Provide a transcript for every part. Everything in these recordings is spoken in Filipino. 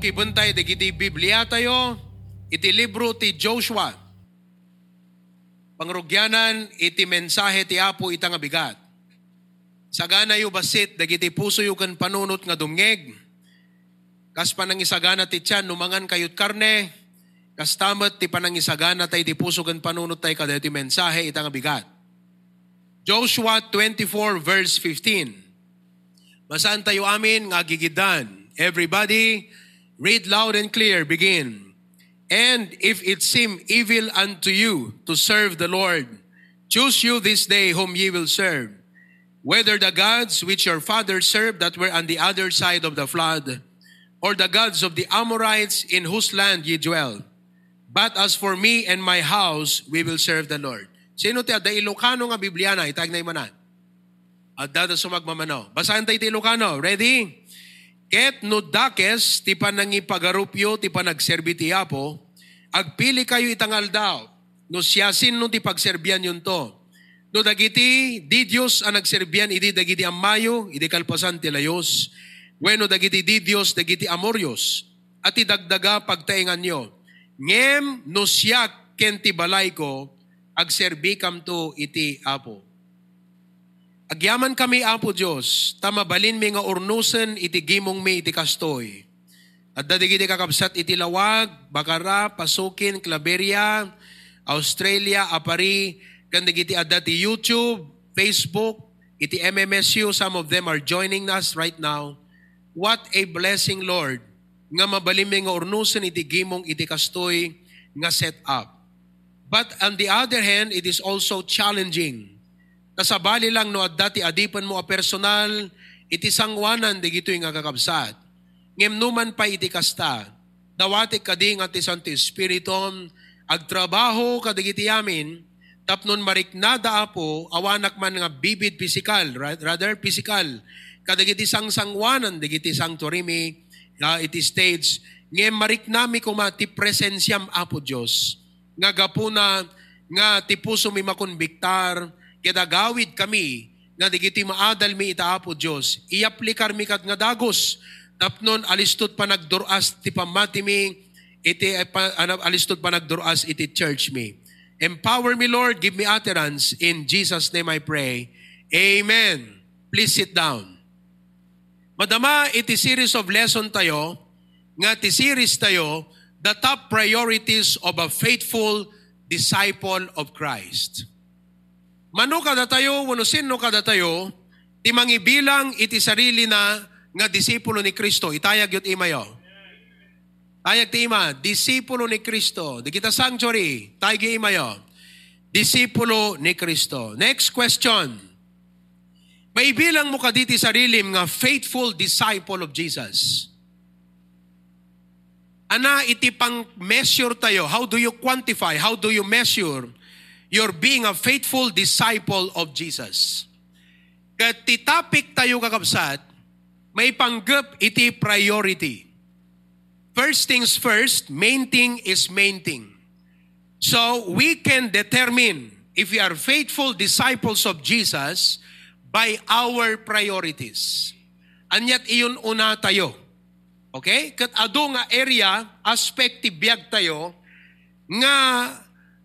Okay, buntay, dagiti Biblia tayo, iti libro ti Joshua. Pangrugyanan, iti mensahe ti Apo itang abigat. Sagana yu basit, dagiti puso yu kan panunot nga dumngeg. Kas panangisagana ti tiyan, numangan kayot karne. Kas tamat ti panangisagana tay ti puso kan panunot tay kada ti mensahe itang abigat. Joshua 24 verse 15. Basaan tayo amin nga gigidan. Everybody, read loud and clear. Begin. And if it seem evil unto you to serve the Lord, choose you this day whom ye will serve, whether the gods which your fathers served that were on the other side of the flood, or the gods of the Amorites in whose land ye dwell. But as for me and my house, we will serve the Lord. Sino ti ada Ilocano nga Bibliana, itag na imanan. At dada sumagmamano. Basahan tayo ti Ilocano. Ready? Ket no dakes, ti panangipagarupyo, ti panagserbi ti Apo, agpili kayo itangal daw, no siyasin no ti pagserbian yun to. No dagiti, di Diyos ang nagserbian, idi dagiti amayo, idi kalpasan ti layos. Bueno, dagiti di Diyos, dagiti amoryos. At idagdaga pagtaingan nyo. Ngem no siya ken ti balay ko, agserbi kam to iti Apo. Agyaman kami, Apo Diyos, tamabalin mi nga urnusen iti gimong mi iti kastoy. At dadigiti kakabsat iti lawag, Bakara, Pasukin, Claveria, Australia, Apari, kandigiti adda ti YouTube, Facebook, iti MMSU, some of them are joining us right now. What a blessing, Lord, nga mabalim mi nga urnusen iti gimong iti kastoy nga set up. But on the other hand, it is also challenging Kasabali lang no adda ti adipan mo a personal, iti sangwanan di gito'y nga kakabsat. Ngem numan pa iti kasta, dawati kadi nga ti Santo Espiriton, agtrabaho kadigiti amin, tapnon mariknada apo, awanak man nga bibid physical, rather physical, kadagiti sang sangwanan, digiti sang turimi, uh, iti stage, ngem mariknami kuma ti presensyam apo Diyos, nga gapuna, nga ti puso mi makonbiktar, Kidagawid kami nga digiti maadal mi itaapo Diyos. Iaplikar mi kat nga dagos. Tapnon alistot pa nagduras ti pamati mi iti alistot pa nagduras iti church mi. Empower me Lord, give me utterance. In Jesus name I pray. Amen. Please sit down. Madama iti series of lesson tayo, nga ti series tayo, the top priorities of a faithful disciple of Christ. Mano kada tayo, wano sino kada tayo, ti mangibilang iti sarili na nga disipulo ni Kristo. Itayag yut imayo. Tayag ti ima, disipulo ni Kristo. Di kita sanctuary, tayag imayo. Disipulo ni Kristo. Next question. May bilang mo ka diti sarili nga faithful disciple of Jesus. Ana iti pang measure tayo. How do you quantify? How do you measure you're being a faithful disciple of Jesus. Kat ti tayo kakabsat, may panggap iti priority. First things first, main thing is main thing. So we can determine if we are faithful disciples of Jesus by our priorities. Anyat iyon una tayo. Okay? Kat ado nga area, aspect ti tayo, nga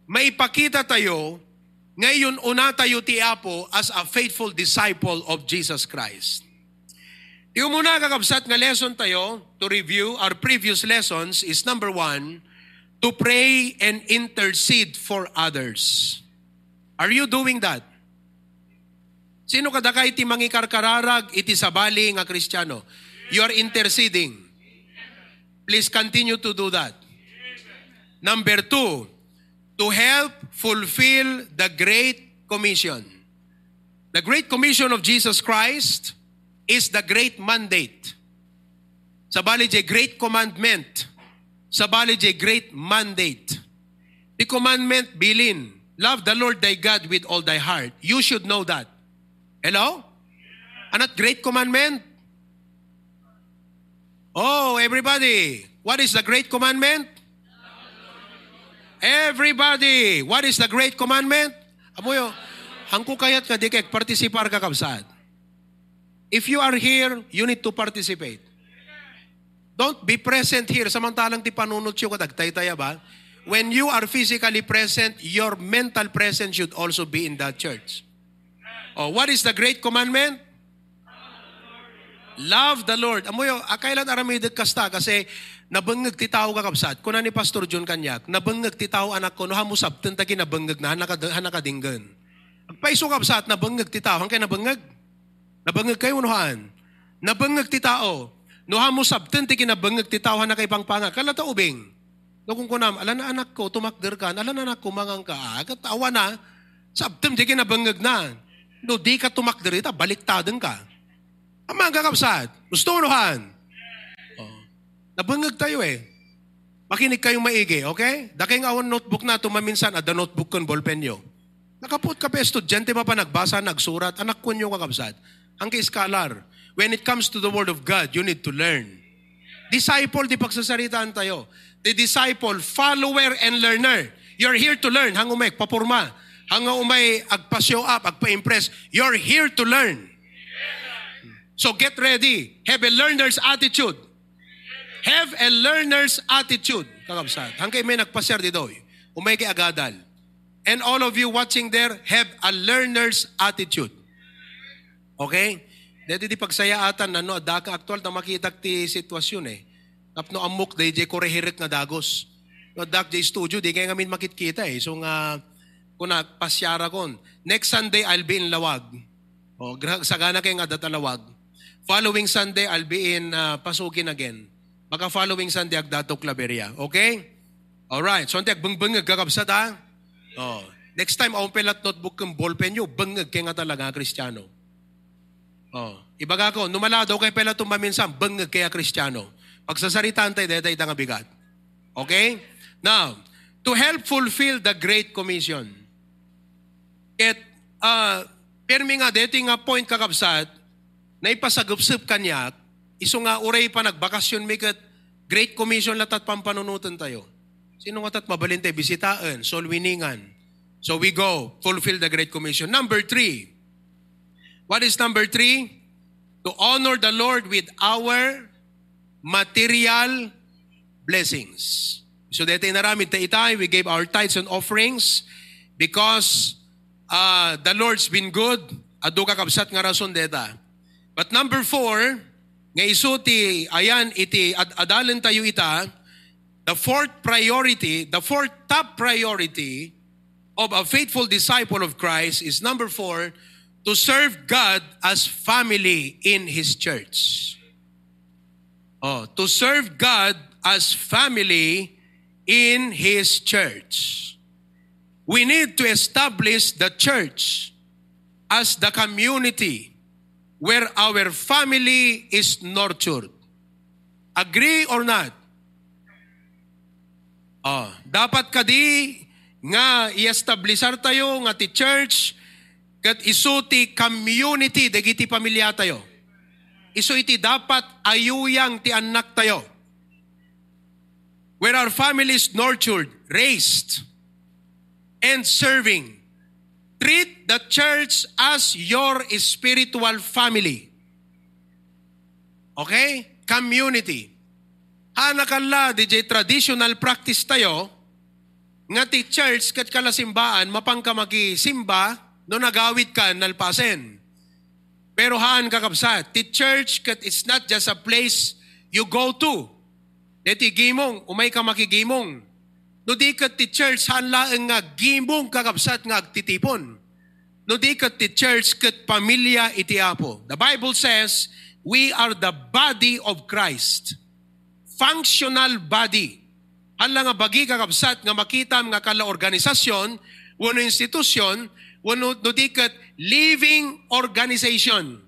maipakita tayo, ngayon una tayo ti Apo as a faithful disciple of Jesus Christ. Yung muna kakabsat nga lesson tayo to review our previous lessons is number one, to pray and intercede for others. Are you doing that? Sino kada kay ti mangikarkararag iti sabali nga Kristiyano? You are interceding. Please continue to do that. Number two, to help fulfill the Great Commission. The Great Commission of Jesus Christ is the great mandate. Sabali je great commandment. Sabali je great mandate. The commandment bilin, love the Lord thy God with all thy heart. You should know that. Hello? Anot great commandment? Oh, everybody. What is the great commandment? Everybody! What is the great commandment? Amoyo, hangko kayat ka di kay ka kabsad. If you are here, you need to participate. Don't be present here samantalang ti panunot siyo kadagtay tayo ba? When you are physically present, your mental presence should also be in that church. Oh, what is the great commandment? Love the Lord. Amo yo, akailan aramidag kasta kasi nabangag ti tao kakabsat. Kuna ni Pastor John Kanyak, nabangag ti tao anak ko, no hamusab, tentagi nabangag na, hanakadinggan. Agpaiso kabsat, nabangag ti tao, hangkay nabangag. Nabangag kayo, nuhaan. Nabangag ti tao. No hamusab, tentagi nabangag ti tao, hanakay pangpanga. Kalata ubing. No kung kunam, ala na anak ko, tumakder ka, ala na anak ko, mangang ka, agat awa na, sabtem, di kinabangag na. No, di ka tumakder ita, baliktadan ka. Ang mga kakapsat, gusto unuhan. Oh. Nabangag tayo eh. Makinig kayong maigi, okay? Daking awan notebook na tumaminsan the notebook kon ballpen nyo. Nakaput ka pa estudyante pa pa nagbasa, nagsurat, anak ko nyo kakapsat. Ang scholar, when it comes to the Word of God, you need to learn. Disciple, di pagsasaritaan tayo. The disciple, follower, and learner. You're here to learn. Hang umay, papurma. Hang umay, agpa-show up, agpa-impress. You're here to learn. So get ready. Have a learner's attitude. Have a learner's attitude. Kakabsat. Hangkay may nagpasyar dito. Umay kay agadal. And all of you watching there, have a learner's attitude. Okay? Dito di pagsayaatan, ano, daka aktual na makita ti sitwasyon eh. Tapno amok, day jay korehirik nga dagos. No, dak jay studio, di kaya ngamin makitkita eh. So nga, kuna pasyara kon. Next Sunday, I'll be in Lawag. O, sagana kayo nga datalawag. Following Sunday, I'll be in uh, Pasukin again. Baka following Sunday, agdato Claveria. Okay? Alright. So, antek, beng-bengag kakabsat ha? Oh. Next time, ako pelat notebook kang ballpen nyo, bengag kaya nga talaga, Kristiyano. Oh. Ibaga ko, numala daw kay pela tumaminsan, bengag kaya Kristiyano. Pagsasaritaan tayo, dahil tayo bigat. Okay? Now, to help fulfill the Great Commission, it, uh, permi nga, dito nga point kakabsat, na ipasagupsup kanya, iso nga uray pa nagbakasyon may kat Great Commission latat pampanunutan tayo. Sino nga tat mabalinte, bisitaan, solwiningan. So we go, fulfill the Great Commission. Number three. What is number three? To honor the Lord with our material blessings. So dito naramid ta itay, we gave our tithes and offerings because uh, the Lord's been good. Ado kakabsat nga rason deta. But number four, nga isuti, ayan, iti, ad adalan tayo ita, the fourth priority, the fourth top priority of a faithful disciple of Christ is number four, to serve God as family in His church. Oh, to serve God as family in His church. We need to establish the church as the community where our family is nurtured. Agree or not? Oh, dapat kadi nga i-establisar tayo nga ti church kat isu ti community dagiti pamilya tayo. Isu iti dapat ayuyang ti anak tayo. Where our family is nurtured, raised, and serving Treat the church as your spiritual family. Okay? Community. Hanakala, DJ traditional practice tayo, nga ti church kat kalasimbaan, mapangka simba, no nagawid ka, nalpasen. Pero haan kakabsat, ti church kat it's not just a place you go to. Deti gimong, umay ka makigimong No di kat ti church hanlaeng nga gimong kakabsat nga agtitipon. No di kat ti church kat pamilya iti apo. The Bible says, we are the body of Christ. Functional body. Hala nga bagi kakabsat nga makita nga kala organisasyon, wano institusyon, wano no di kat living organization.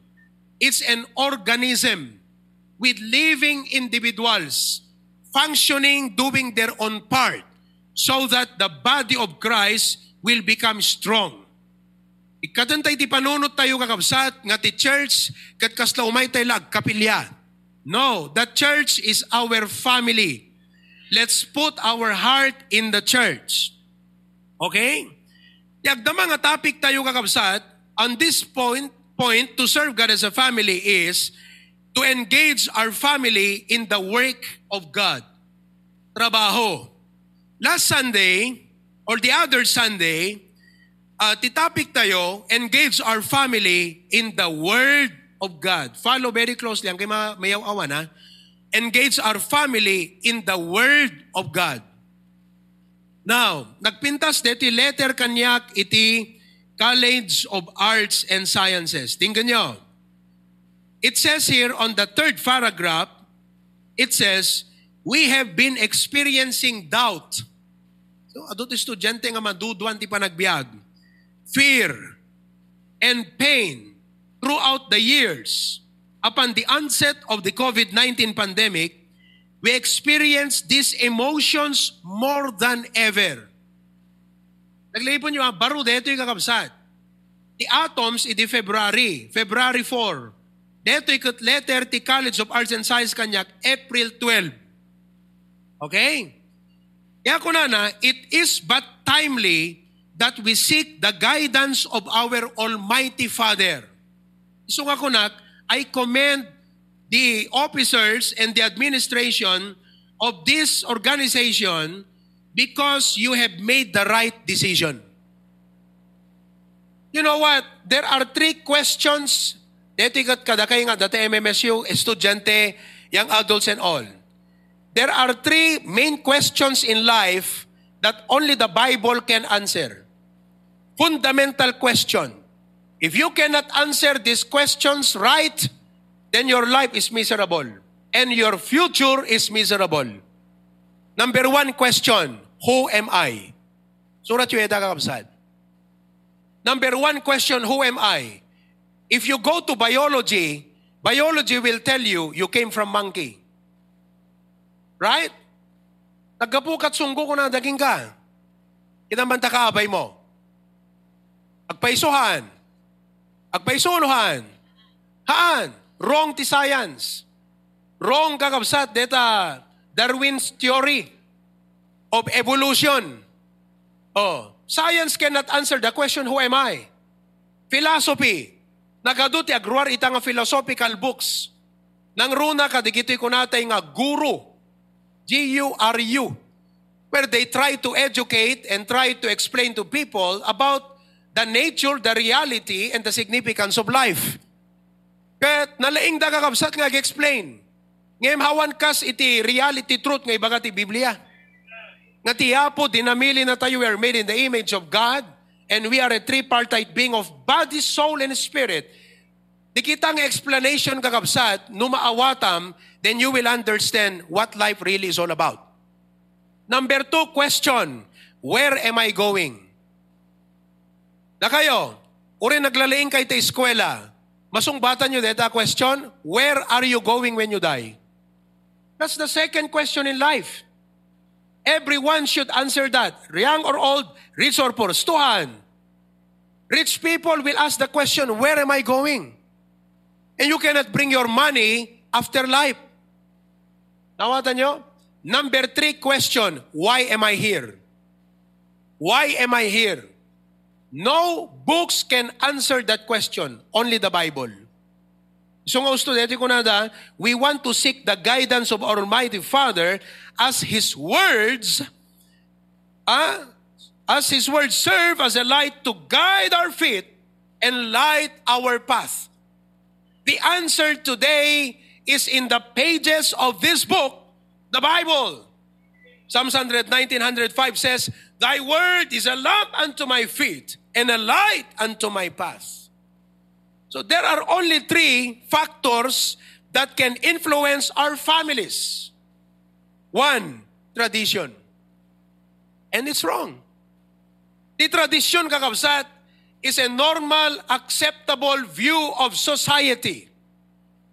It's an organism with living individuals functioning, doing their own part so that the body of Christ will become strong. Ikadantay ti panunot tayo kakabsat nga ti church kat kasla umay tayo lag kapilya. No, the church is our family. Let's put our heart in the church. Okay? Yagdama nga topic tayo kakabsat, on this point, point to serve God as a family is to engage our family in the work of God. Trabaho. Last Sunday, or the other Sunday, uh, titopic tayo, engage our family in the Word of God. Follow very closely, ang kay mayaw awan ha. Engage our family in the Word of God. Now, nagpintas dito letter kanyak iti College of Arts and Sciences. Tingnan nyo. It says here on the third paragraph, it says, we have been experiencing doubt. So, adult estudyante nga maduduan ti panagbiag. Fear and pain throughout the years. Upon the onset of the COVID-19 pandemic, we experience these emotions more than ever. Naglipon nyo, baro dito yung kakabsat. The atoms, iti February, February 4. Dito ikot letter ti College of Arts and Science kanyak, April 12. Okay? Kaya ko na na, it is but timely that we seek the guidance of our Almighty Father. So nga ko na, I commend the officers and the administration of this organization because you have made the right decision. You know what? There are three questions. Detikat kada kay nga dati MMSU, estudyante, young adults and all. There are three main questions in life that only the Bible can answer. Fundamental question. If you cannot answer these questions right, then your life is miserable and your future is miserable. Number one question, who am I? Surat Yueda kakabsad. Number one question, who am I? If you go to biology, biology will tell you you came from monkey. Right? Nagkapukat sunggo ko na daging ka. Kinamanta ka abay mo. Agpaisuhan. Agpaisunuhan. Haan. Wrong ti science. Wrong kakabsat deta Darwin's theory of evolution. Oh, science cannot answer the question, who am I? Philosophy. Nagaduti agruar ita nga philosophical books. Nang runa ka, digito'y kunatay nga guru. G-U-R-U. Where they try to educate and try to explain to people about the nature, the reality, and the significance of life. Kat nalaing da kakabsat nga explain Ngayon hawan kas iti reality truth nga ibaga ti Biblia. Nga ti Apo, dinamili na tayo, we are made in the image of God, and we are a tripartite being of body, soul, and spirit. Di kita nga explanation kakabsat, numaawatam, then you will understand what life really is all about. Number two question, where am I going? Na kayo, uri naglalaing kay ta eskwela, masungbatan nyo deta question, where are you going when you die? That's the second question in life. Everyone should answer that. Young or old, rich or poor. Stuhan. Rich people will ask the question, where am I going? And you cannot bring your money after life. Nawatan nyo? Number three question, why am I here? Why am I here? No books can answer that question, only the Bible. So nga dito ko nada, we want to seek the guidance of our Almighty Father as His words, uh, as His words serve as a light to guide our feet and light our path. The answer today is in the pages of this book, the Bible. Psalms 119, 105 says, Thy word is a lamp unto my feet and a light unto my path. So there are only three factors that can influence our families. One, tradition. And it's wrong. The tradition, kakabsat, is a normal, acceptable view of society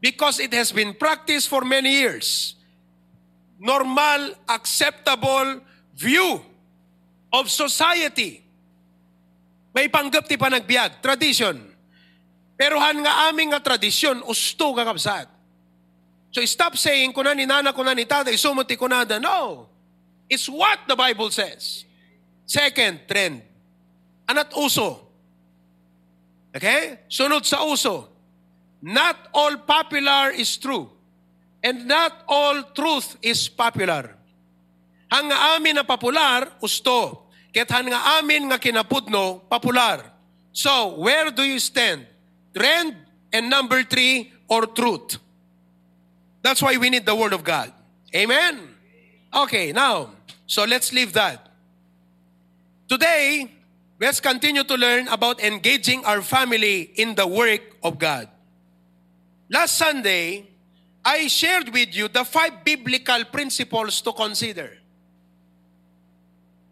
because it has been practiced for many years. Normal, acceptable view of society. May panggap ti panagbiag, tradition. Pero han nga aming nga tradisyon, usto nga kapsat. So stop saying, kuna ni nana, kuna ni tatay, sumuti kunada. No. It's what the Bible says. Second, trend. Anat uso. Okay? Sunod sa uso. Not all popular is true. And not all truth is popular. Hang nga amin na popular, usto. Ket han nga amin nga kinapudno, popular. So, where do you stand? Trend and number three, or truth. That's why we need the Word of God. Amen? Okay, now, so let's leave that. Today, let's continue to learn about engaging our family in the work of God. Last Sunday, I shared with you the five biblical principles to consider.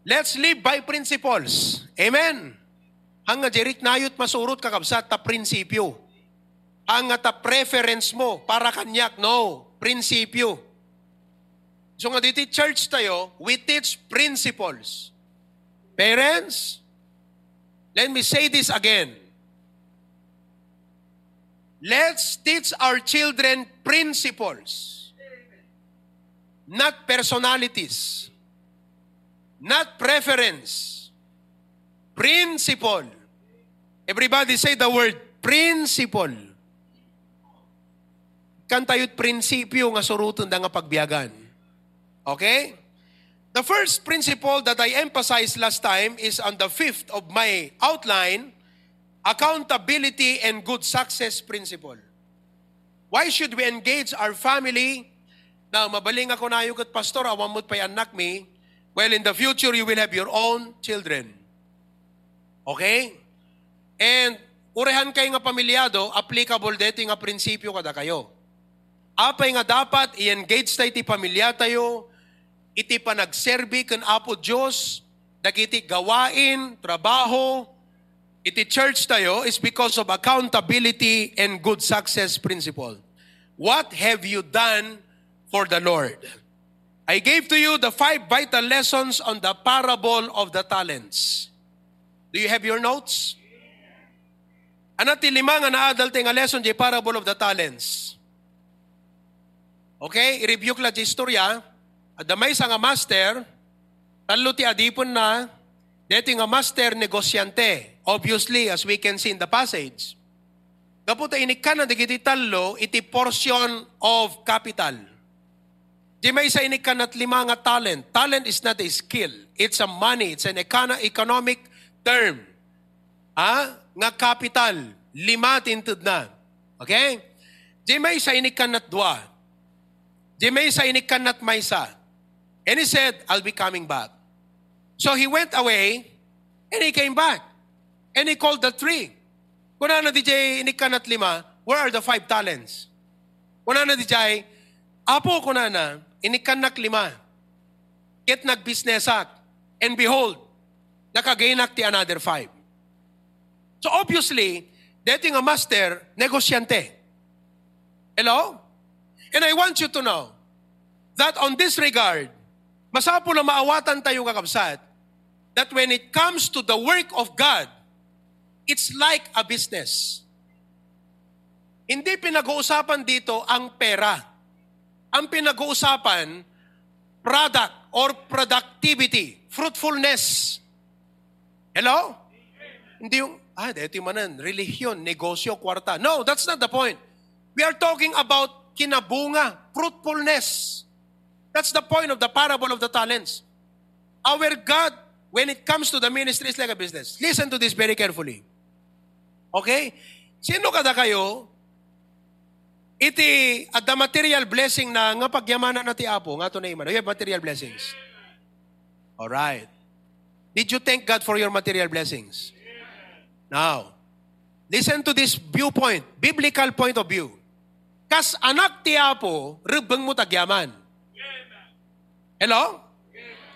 Let's live by principles. Amen. Hanga jerik nayot masurot kakabsat ta prinsipyo. Hanga ta preference mo para kanyak. No, prinsipyo. So nga dito church tayo, we teach principles. Parents, let me say this again. Let's teach our children principles, not personalities, not preference. Principle. Everybody say the word principle. Kan tayo't prinsipyo nga suruton da nga pagbiyagan. Okay? The first principle that I emphasized last time is on the fifth of my outline, accountability and good success principle. Why should we engage our family? Now, mabaling ako na yung kat pastor, awam mo't pay anak mi. Well, in the future, you will have your own children. Okay? And, urehan kayo nga pamilyado, applicable dito nga prinsipyo kada kayo. Apay nga dapat, i-engage tayo ti pamilya tayo, iti panagserbi kan Apo Diyos, dagiti gawain, trabaho, iti church tayo is because of accountability and good success principle. What have you done for the Lord? I gave to you the five vital lessons on the parable of the talents. Do you have your notes? Ano ti lima nga naadal nga lesson di parable of the talents? Okay, i-review ko di istorya. Adamay sa nga master, talo ti adipon na, deti nga master negosyante. Obviously, as we can see in the passage. Kaputa inikan na digiti talo, iti portion of capital. Di may isa inikan at lima nga talent. Talent is not a skill. It's a money. It's an econo- economic term. Ah, nga capital. Lima tintud na. Okay? Di may isa inikan at dua. Di may isa inikan at maysa. And he said, I'll be coming back. So he went away and he came back. And he called the three. Na DJ inikan at lima, where are the five talents? Kuna na DJ, apo kuna na, inikan nak lima. Ket nag-businessak. And behold, nakagainak ti another five. So obviously, dating a master, negosyante. Hello? And I want you to know that on this regard, masapo na maawatan tayo kakabsat that when it comes to the work of God, it's like a business. Hindi pinag-uusapan dito ang pera. Ang pinag-uusapan, product or productivity, fruitfulness. Hello? Hindi yung, ah, dito yung manan, relihiyon, negosyo, kwarta. No, that's not the point. We are talking about kinabunga, fruitfulness. That's the point of the parable of the talents. Our God, when it comes to the ministry, is like a business. Listen to this very carefully. Okay? Sino kada kayo, iti at the material blessing na nga pagyamanan na ti Apo, nga to na iman. You have material blessings. Alright. Did you thank God for your material blessings? Now, listen to this viewpoint, biblical point of view. Kas anak ti Apo, rebeng mo tagyaman. Hello?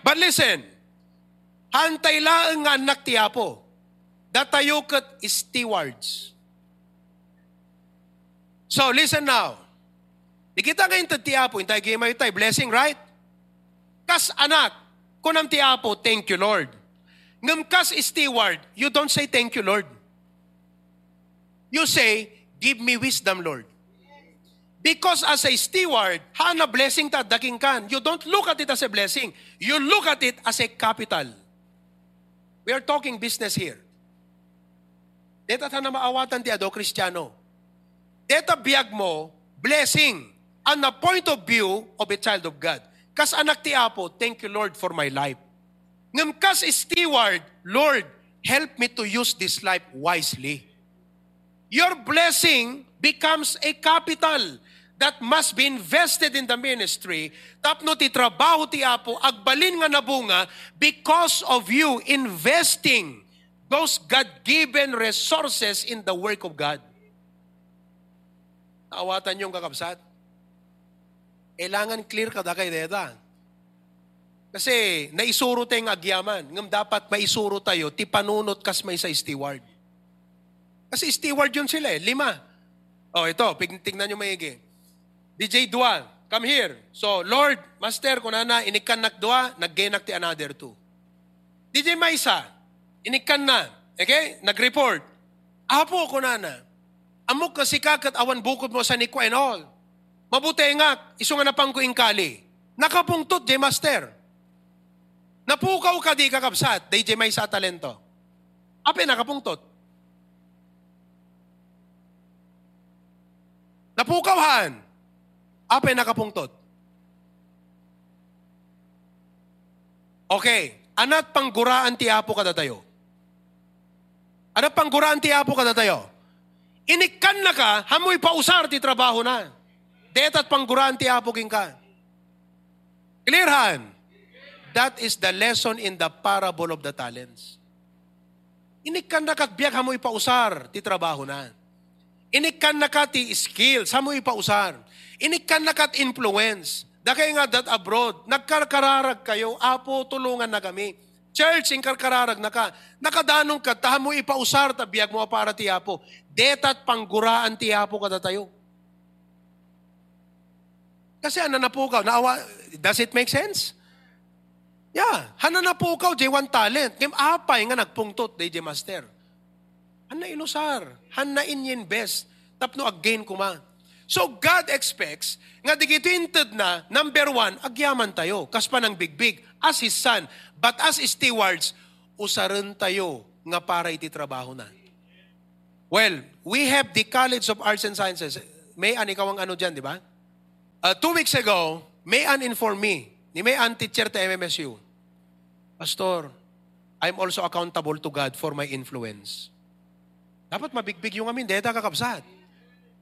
But listen, hantay laang nga anak ti Apo, datayo kat stewards. So listen now. Di kita ngayon ti Apo, intay kayo may tay, blessing, right? Kas anak, kunam ti Apo, thank you Lord. Ngam kas steward, you don't say thank you Lord. You say, give me wisdom Lord. Because as a steward, hana blessing ta daking kan. You don't look at it as a blessing. You look at it as a capital. We are talking business here. Dito ta na maawatan ti ado Kristiyano. deta biyag mo, blessing, on the point of view of a child of God. Kas anak ti Apo, thank you Lord for my life. Ngam kas steward, Lord, help me to use this life wisely. Your blessing becomes a capital that must be invested in the ministry. Tapno ti trabaho ti Apo, agbalin nga nabunga because of you investing those God-given resources in the work of God. Naawatan yung kakabsat. Kailangan clear ka kay Deda. Kasi naisuro tayong agyaman. Ngam dapat maisuro tayo, ti panunot kas may sa steward. Kasi steward yun sila eh, lima. Oh, ito, tingnan nyo maigi. DJ Dua, come here. So, Lord, Master, kung na inikan nak dua, naggenak ti another two. DJ Maisa, inikan na. Okay? Nag-report. Apo ko na na. Amok kasi kakat awan bukod mo sa Nico and all. Mabuti nga, iso nga napang ko ingkali. Nakapungtot, J Master. Napukaw ka di kakapsat, DJ may sa talento. Ape nakapungtot. Napukawhan. Ape nakapungtot. Okay. Anat pangguraan ti apo kada tayo. Anat pangguraan ti apo kada tayo. Inikan na ka, hamoy pausar ti trabaho na. Detat pangguraan ti apo king ka. Clearhan. That is the lesson in the parable of the talents. Inikan na biyak hamoy pausar ti trabaho na. Inikan na ka ti skills hamoy pausar. Inikan na kat influence. Dakay nga that abroad, nagkarkararag kayo, apo tulungan na kami. Church, inkarkararag na ka. Nakadanong ka, tahan mo ipausar, tabiyag mo para ti apo. Detat pangguraan ti apo kada tayo. Kasi na po ka, naawa, does it make sense? Yeah, hana na po ka, J1 talent. Kim apay nga nagpungtot, DJ Master. Hana inusar, hana inyin best. Tapno again kuma. So God expects nga digito inted na, number one, agyaman tayo, kaspa ng big-big, as His Son. But as stewards, usaran tayo nga para iti trabaho na. Well, we have the College of Arts and Sciences. May an ikaw ang ano dyan, di ba? Uh, two weeks ago, may an inform me, ni may an teacher ta MMSU, Pastor, I'm also accountable to God for my influence. Dapat mabigbig yung amin, deta kakabsat.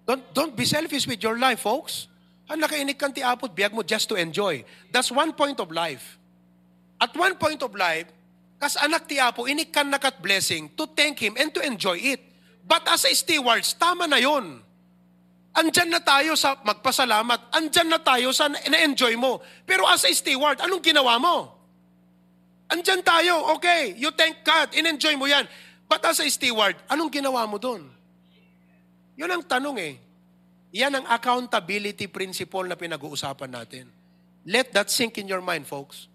Don't, don't be selfish with your life, folks. Han nakainik kan ti apot, biyag mo just to enjoy. That's one point of life. At one point of life, kas anak ti apo, inik kan nakat blessing to thank Him and to enjoy it. But as a stewards, tama na yon. Andyan na tayo sa magpasalamat. Andyan na tayo sa na-enjoy mo. Pero as a steward, anong ginawa mo? Andyan tayo, okay, you thank God, in-enjoy mo yan. But as a steward, anong ginawa mo doon? Yun ang tanong eh. Yan ang accountability principle na pinag-uusapan natin. Let that sink in your mind, folks.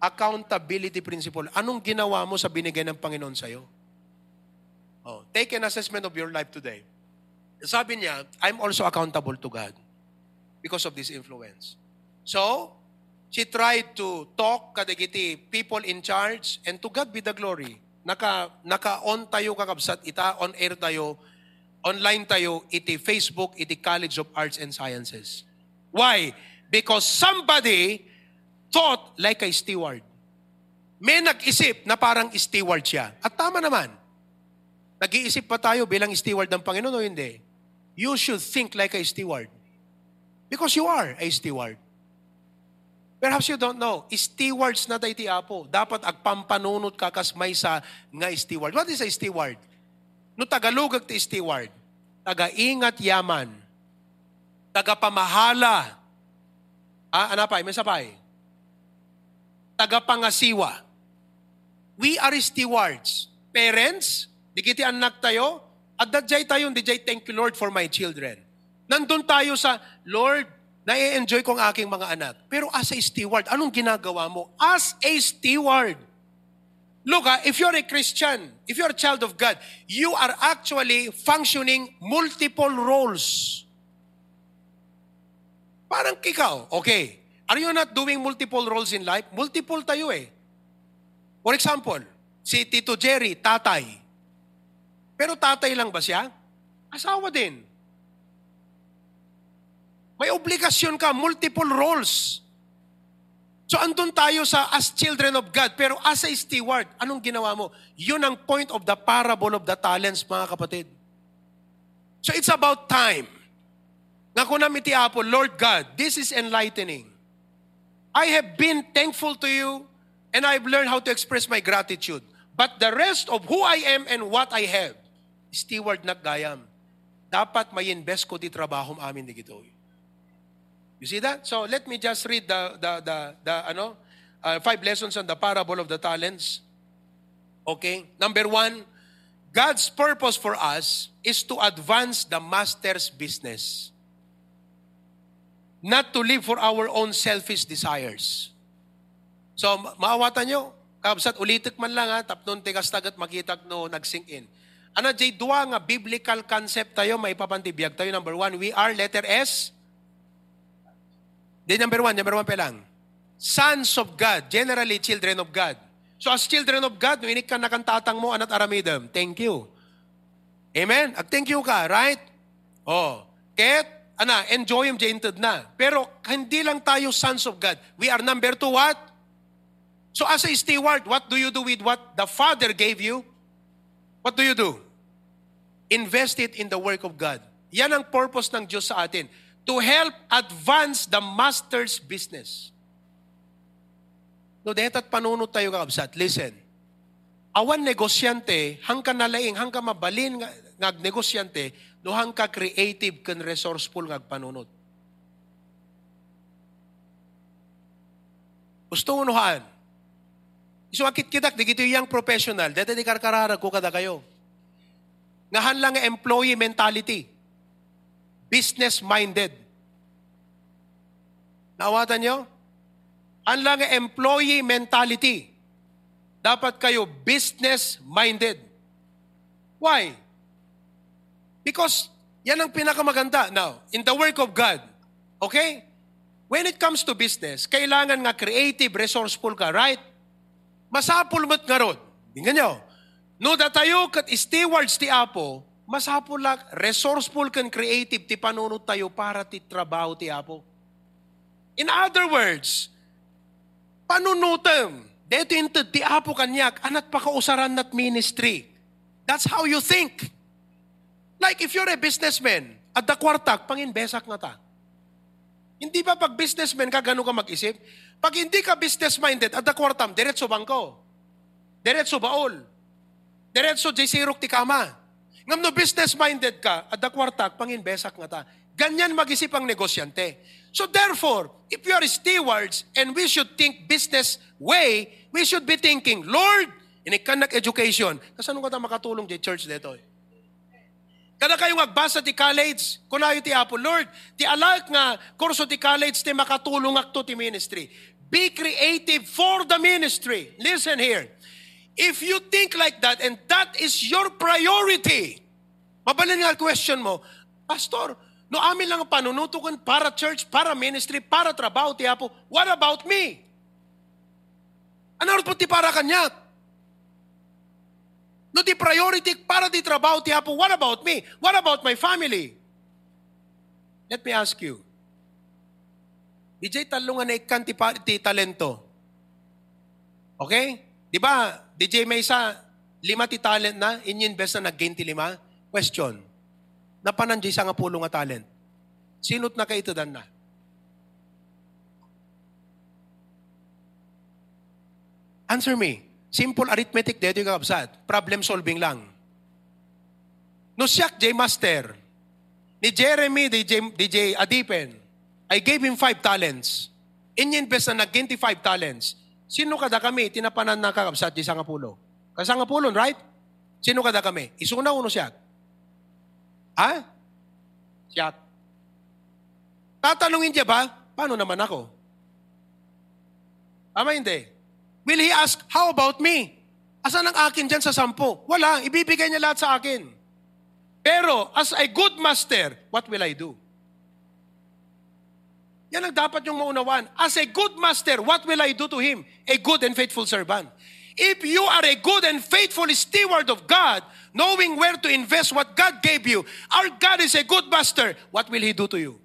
Accountability principle. Anong ginawa mo sa binigay ng Panginoon sa'yo? Oh, take an assessment of your life today. Sabi niya, I'm also accountable to God because of this influence. So, she tried to talk kadagiti people in charge and to God be the glory. Naka, naka-on tayo kakabsat, ita on air tayo, online tayo, iti Facebook, iti College of Arts and Sciences. Why? Because somebody thought like a steward. May nag-isip na parang steward siya. At tama naman. Nag-iisip pa tayo bilang steward ng Panginoon o hindi? you should think like a steward. Because you are a steward. Perhaps you don't know, stewards na tayo ti Apo. Dapat agpampanunot ka kas may sa nga steward. What is a steward? No Tagalog ti steward. Taga-ingat yaman. Taga-pamahala. Ah, pa? May sapay. Taga-pangasiwa. We are stewards. Parents, di kiti anak tayo, at dadjay tayo, dijay, thank you Lord for my children. Nandun tayo sa, Lord, na-enjoy ko ang aking mga anak. Pero as a steward, anong ginagawa mo? As a steward. Look, ha, if you're a Christian, if you're a child of God, you are actually functioning multiple roles. Parang ikaw, okay. Are you not doing multiple roles in life? Multiple tayo eh. For example, si Tito Jerry, tatay. Pero tatay lang ba siya? Asawa din. May obligasyon ka, multiple roles. So andun tayo sa as children of God, pero as a steward, anong ginawa mo? Yun ang point of the parable of the talents, mga kapatid. So it's about time. Nga ko namin ti Apo, Lord God, this is enlightening. I have been thankful to you and I've learned how to express my gratitude. But the rest of who I am and what I have, steward na gayam. Dapat may invest ko di trabaho amin di gito. You see that? So let me just read the the the, the ano uh, five lessons on the parable of the talents. Okay? Number one, God's purpose for us is to advance the master's business. Not to live for our own selfish desires. So, maawatan nyo, kabsat ulitik man lang ha, tapnon tigas tagat makita no nagsink in. Ano, jay dua nga biblical concept tayo, may papantibiyag tayo. Number one, we are letter S. Di number one, number one pa lang. Sons of God, generally children of God. So as children of God, winik ka nakantatang mo, anat aramidam. Thank you. Amen? Ag thank you ka, right? Oh. Ket, ana, enjoy yung jainted na. Pero hindi lang tayo sons of God. We are number two, what? So as a steward, what do you do with what the Father gave you? What do you do? Invest it in the work of God. Yan ang purpose ng Diyos sa atin. To help advance the master's business. No, detat panunod tayo kakabsat. Listen. Awan negosyante, hangka nalaing, hangka mabalin nga, nga negosyante, no hangka creative kan resourceful nga panunod. Gusto unuhan. So akit kitak, di gito yung professional, dati di karkararag ko kada kayo. Ngahan lang employee mentality. Business-minded. Naawatan nyo? Ang lang employee mentality. Dapat kayo business-minded. Why? Because yan ang pinakamaganda. Now, in the work of God, okay? When it comes to business, kailangan nga creative, resourceful ka, right? Masapul mo't nga ron. Tingnan nyo. No da tayo kat stewards ti Apo, masapul lang, resourceful kan creative ti panunod tayo para ti trabaho ti Apo. In other words, panunutem, deto inted ti Apo kanyak, anat pakausaran nat ministry. That's how you think. Like if you're a businessman, at the kwartak, panginbesak nga ta. Hindi ba pag businessman ka, gano'n ka mag-isip? Pag hindi ka business-minded, at the kwartam, diretso bangko. Diretso baol. Diretso jay sirok ti kama. Ngam no business-minded ka, at kwartak, panginbesak nga ta. Ganyan mag-isip ang negosyante. So therefore, if you are stewards and we should think business way, we should be thinking, Lord, inikanak education. Kasi anong ka makatulong di church dito eh? Kada kayo agbasa ti college, kunayo ti Apo, Lord, ti alak nga kurso ti college ti makatulong akto ti ministry. Be creative for the ministry. Listen here. If you think like that and that is your priority, mabalin nga question mo, Pastor, no amin lang ang panunutukan para church, para ministry, para trabaho ti Apo, what about me? Ano po ti para kanya? No, di priority para di trabaho ti Apo. What about me? What about my family? Let me ask you. DJ talungan na ikan ti, ti talento. Okay? Di ba, DJ may isa, lima ti talent na, in-invest na nag-gain ti lima? Question. Napanan di sa nga pulo nga talent. Sinot na kayo dan na? Answer me. Simple arithmetic, dito yung kakabsat. Problem solving lang. No siyak, J Master, ni Jeremy, DJ, DJ Adipen, I gave him five talents. In-invest na nag five talents. Sino kada kami, tinapanan na kakabsat di sangapulo? Kasangapulon, right? Sino kada kami? Isuna uno siyak. Ha? Siyak. Tatanungin niya ba? Paano naman ako? Ama hindi. Will he ask, how about me? Asan ang akin dyan sa sampo? Wala, ibibigay niya lahat sa akin. Pero, as a good master, what will I do? Yan ang dapat yung maunawan. As a good master, what will I do to him? A good and faithful servant. If you are a good and faithful steward of God, knowing where to invest what God gave you, our God is a good master, what will He do to you?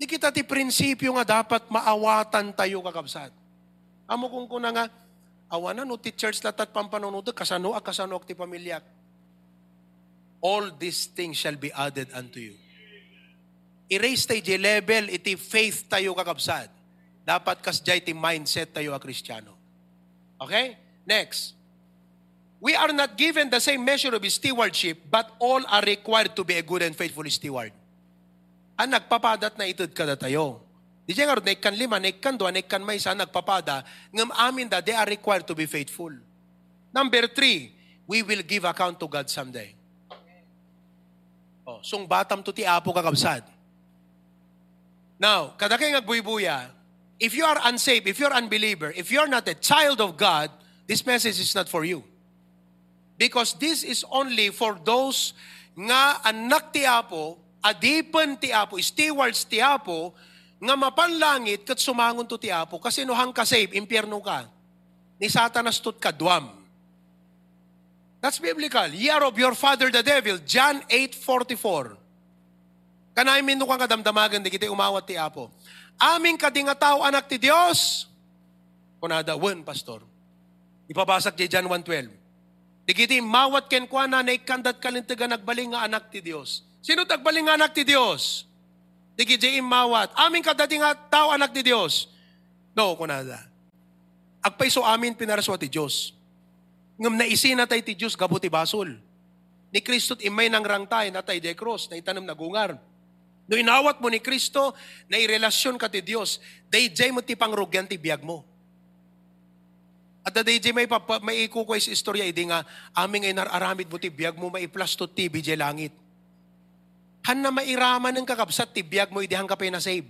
Di kita ti prinsipyo nga dapat maawatan tayo kakabsat. Amo kung kuna nga, awanan no ti church latat pampanunod, kasano ak kasano ak ti pamilyak. All these things shall be added unto you. I-raise tayo di level, iti faith tayo kakabsat. Dapat kas jay ti mindset tayo a Kristiyano. Okay? Next. We are not given the same measure of stewardship, but all are required to be a good and faithful steward. Ang nagpapadat na itod kada tayo. Di siya nga rin, kan lima, kan dua, kan may isa, nagpapada, ngam amin da, they are required to be faithful. Number three, we will give account to God someday. Oh, sung batam to ti apo kakabsad. Now, kada kayo nagbuy-buya, if you are unsaved, if you're unbeliever, if you're not a child of God, this message is not for you. Because this is only for those nga anak ti apo, adipan ti apo, stewards ti apo, nga mapanlangit kat sumangon to ti apo, kasi no hang ka-save, impyerno ka. Ni satanas tut ka, duam. That's biblical. Year of your father the devil, John 8.44. Kanay mino kang kadamdamagan, di kita umawat ti apo. Aming kadingatao anak ti Dios. Kunada, wen, pastor. Ipabasak di John 1.12. Di kiti mawat ken kwa na na ikandat kalintiga nagbaling nga anak ti Dios. Sino tagbaling nga anak ti Dios? Di kiti mawat. Aming kadating nga tao anak ti Dios. No, kunada. Agpay so amin pinaraswa ti Dios. Ngam na isina tay ti Dios gabuti basol. Ni Kristo't imay nang rangtay na tay de cross na itanam nagungar. No inawat mo ni Kristo, na irelasyon ka ti Dios, dayjay mo ti pangrugyan ti biyag mo. At da dayjay may, papa, may ikukway istorya, idi nga, aming ay nararamid mo ti biyag mo, maiplastot ti bijay langit. Han na mairaman ng kakabsat ti biyag mo, idi hang kapay na save.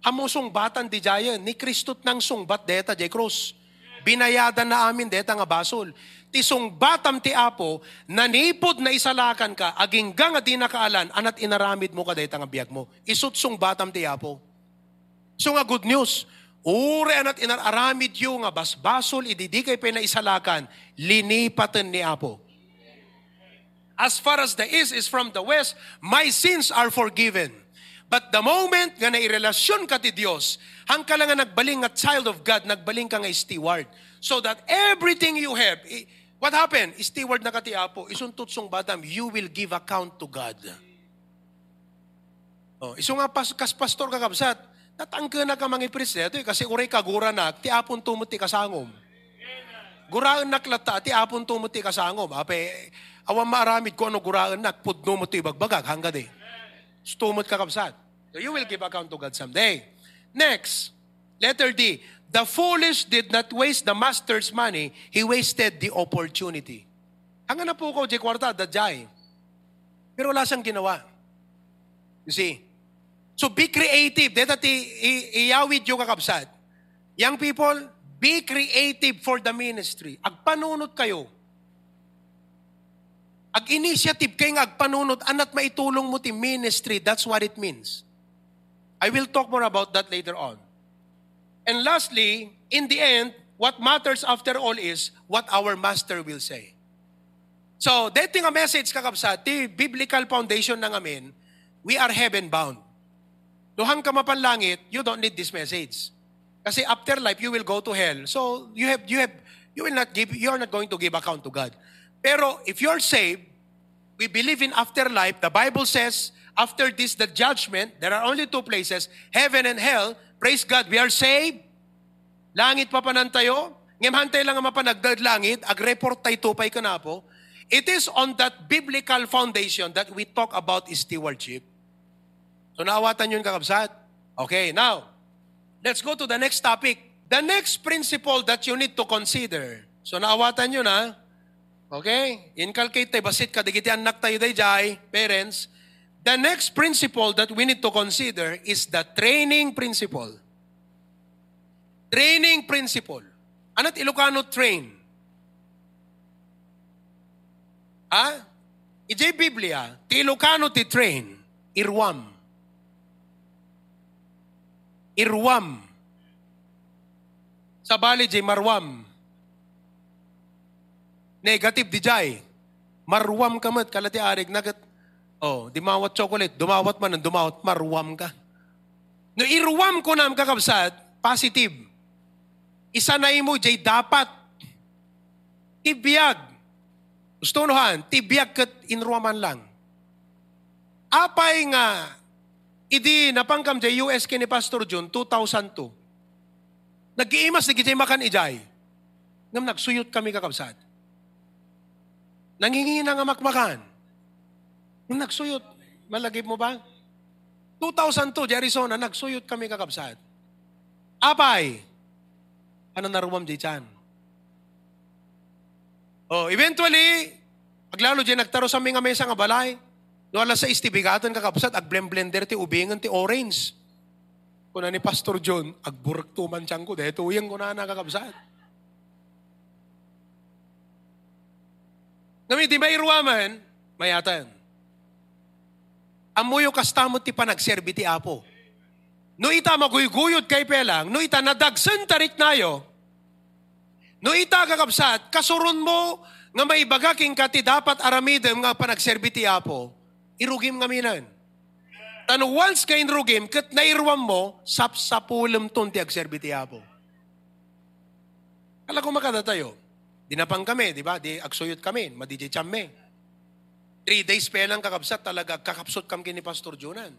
Hamusong batan di jayan, ni Kristo't nang sungbat deta jay cross. Binayadan na amin deta nga basol tisong batam ti apo, nanipod na isalakan ka, agingga nga di nakaalan, anat inaramid mo kaday nga biyag mo. Isutsong batam ti apo. So nga good news, ure anat inararamid yu nga basbasol, ididikay pa na isalakan, linipatan ni apo. As far as the east is from the west, my sins are forgiven. But the moment nga nairelasyon ka ti Dios, hang ka lang nga nagbaling nga child of God, nagbaling ka nga steward. So that everything you have, What happened? Steward na kati apo, isuntut song badam, you will give account to God. Oh, iso nga pas, kas pastor kakabsat, natangka na ka mga presidente, kasi uray ka gura na, ti apon tumuti kasangom. Guraan naklata, ti apon tumuti kasangom. Ape, awan maaramid ko ano guraan nak, pudno mo ti bagbagag, hangga de. Stumot kakabsat. So you will give account to God someday. Next, letter D, The foolish did not waste the master's money, he wasted the opportunity. Hanga na po ko, di kwarta, dadyay. Pero wala siyang ginawa. You see? So be creative. Ti iyawid yung kakabsat. Young people, be creative for the ministry. Agpanunod kayo. Ag-initiative kayo nga agpanunod, anat maitulong mo ti ministry. That's what it means. I will talk more about that later on. And lastly, in the end, what matters after all is what our master will say. So, dating a message kakabsat, the biblical foundation ng amin, we are heaven bound. Duhang ka mapanlangit, you don't need this message. Kasi after life, you will go to hell. So, you have, you have, you will not give, you are not going to give account to God. Pero if you're saved, we believe in afterlife. The Bible says, after this, the judgment, there are only two places, heaven and hell. Praise God, we are saved. Langit pa panantayo. Ngem lang ang mapanagdad langit, ag-report tayo tupay ka na po. It is on that biblical foundation that we talk about stewardship. So naawatan yun kakabsat. Okay, now, let's go to the next topic. The next principle that you need to consider. So naawatan yun ha. Okay? Inculcate tayo, basit ka, digiti anak tayo day jay, parents. The next principle that we need to consider is the training principle. Training principle. Ano't Ilocano train? Ah? Ijay Biblia, ti Ilocano ti train, irwam. Irwam. Sa bali jay marwam. Negative di jay. Marwam kamat kalati arig nagat Oh, dimawat chocolate, dumawat man dumawat, marwam ka. No iruwam ko nam kakabsat, positive. Isa na imo jay dapat. Tibiyag. Gusto nuhan, tibiyag kat inruwaman lang. Apay nga, idi napangkam jay US kini Pastor John 2002. Nag-iimas na gitay makan ijay. Ngam nagsuyot kami kakabsat. Nangingi na nga makmakan. Nung nagsuyot, malagip mo ba? 2002, di Arizona, nagsuyot kami kakabsat. Apay, ano naruwam di chan? Oh, eventually, paglalo di nagtaro sa mga mesa nga balay, no sa istibigatan kakabsat, ag blender ti ubingan ti orange. Kuna ni Pastor John, agburak tuman tiyang ko, dahil tuyang ko na nakakabsat. Ngami, di ba irwaman, mayatan. Amuyo kastamot ti panagserbi ti apo. No ita maguyuguyod kay pelang, no ita nadagsan tarik nayo, no ita kakabsat, kasuron mo nga may bagaking ka ti dapat aramidem nga panagserbi ti apo, irugim nga minan. Tano once ka inrugim, kat nairwam mo, sapsapulem ton ti agserbi ti apo. Kala ko makada tayo. Dinapang kami, di ba? Di agsuyot kami, madijay chamme. Three days pa lang kakabsat talaga, kakapsot kami ni Pastor Jonan.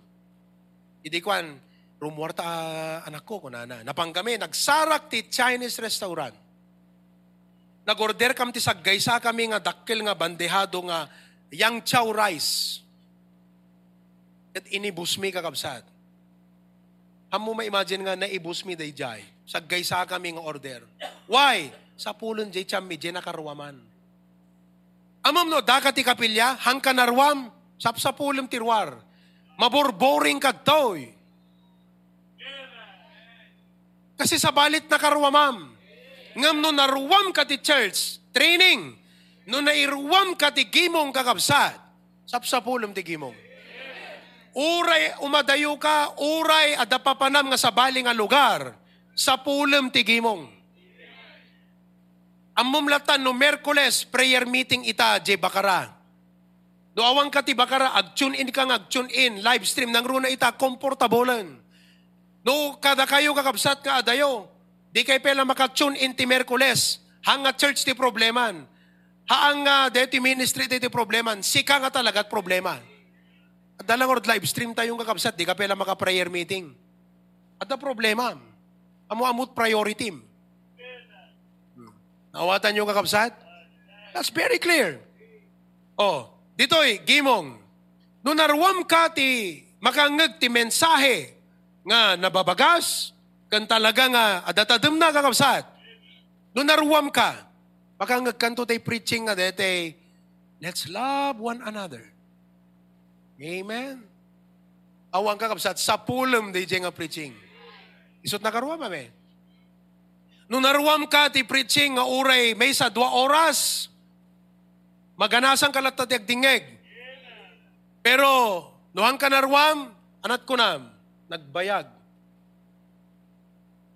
Hindi kwan, rumwarta ah, anak ko, kunana. Napang kami, nagsarak ti Chinese restaurant. Nag-order kami ti saggaysa kami nga dakkel nga bandehado nga yang chow rice. At inibus mi kakabsat. Amo ma-imagine nga naibus mi day jay. Saggaysa kami nga order. Why? Sa pulon jay cham mi jay nakaruwaman. Amam no, dakat ti kapilya, hang kanarwam, sapsapulem tirwar. Maborboring kadtoy. Kasi sa balit na karwamam. Ngam no naruwam ka ti church, training. No nairuwam ka ti gimong kakabsat, sapsapulem ti gimong. Uray umadayo ka, uray adapapanam nga sa bali nga lugar, sa pulem ti gimong. Amumlatan no Merkules, prayer meeting ita, J. Bakara. No awang ka ti Bakara, ag-tune in ka nga, ag-tune in, live stream, nang runa ita, komportabolan. No, kada kayo kakabsat ka adayo, di kay pela maka-tune in ti Merkules, hanga church ti probleman. Haang uh, ti ministry ti probleman, sika nga talaga at problema. At dalang or live stream tayong kakabsat, di ka pela maka-prayer meeting. At the problema, amo amut priority. Nawatan yung kakabsat? That's very clear. Oh, dito'y gimong. No narwam ka ti makangag ti mensahe nga nababagas, kan talaga nga adatadem na kakabsat. No narwam ka, makangag kanto tay preaching nga dete, let's love one another. Amen. Awang kakabsat, sa pulem di nga preaching. Isot na karuam, amen. Nung naruam ka ti preaching nga uray may sa dua oras, maganasan ka latatiag dingeg. Pero, nuhang ka naruam, anat ko na, nagbayag.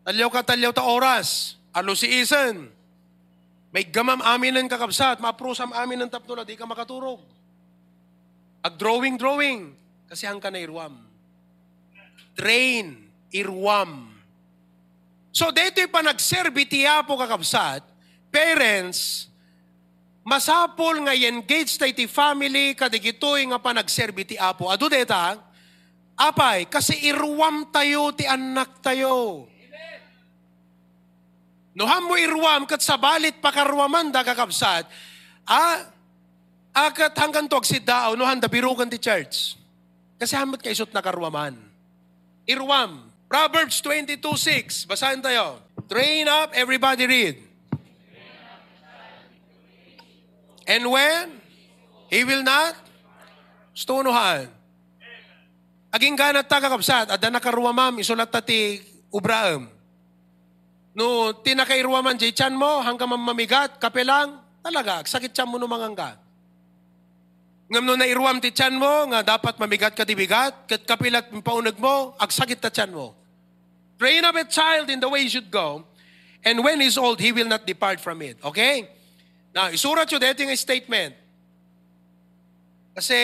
Talyaw ka talyaw ta oras, alo si Isen. May gamam amin ng kakabsat, maaprusam amin ng tapno di ka makaturog. Ag drawing, drawing, kasi hang ka na irwam. Train, irwam So, dito pa nagserbi tiya po kakabsat, parents, masapol nga engage tayo ti family, kadigitoy nga pa nagserbi ti apo. Ado deta, apay, kasi irwam tayo ti anak tayo. No mo irwam kat sa balit pakarwaman da kakabsat, ah, akat hanggang tog si dao, no handa birugan ti church. Kasi hamot kaisot na karwaman. Irwam, Proverbs 22.6. Basahin tayo. Train up, everybody read. And when he will not, stunuhan. Aging ganat ta kakabsat, ada nakaruamam, isulat ta ti ubraam. No, tinakairuaman jay chan mo, hanggang mamigat, kapelang, talaga, sakit chan mo no mangangga. Ngam no nairuam ti chan mo, nga dapat mamigat ka ti bigat, kat kapilat paunag mo, agsakit ta chan mo. Train up a child in the way he should go, and when he's old, he will not depart from it. Okay? Now, isurat yun, dito yung statement. Kasi,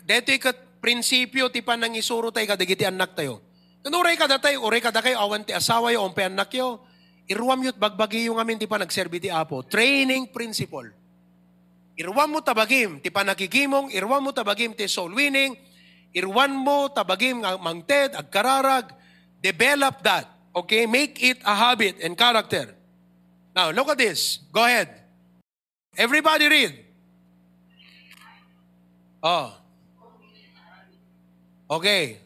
dito yung prinsipyo, ti pa nang isuro tayo, kadagiti anak tayo. Kanuray ka datay, uray ka da kayo, awan ti asawa yo, ompe anak yo. Iruam yo't bagbagi yung amin, ti pa nagserbi ti Apo. Training principle. Irwan mo tabagim, ti panakikimong, irwan mo tabagim ti soul winning, irwan mo tabagim nga mangted, agkararag, develop that. Okay? Make it a habit and character. Now, look at this. Go ahead. Everybody read. Oh. Okay.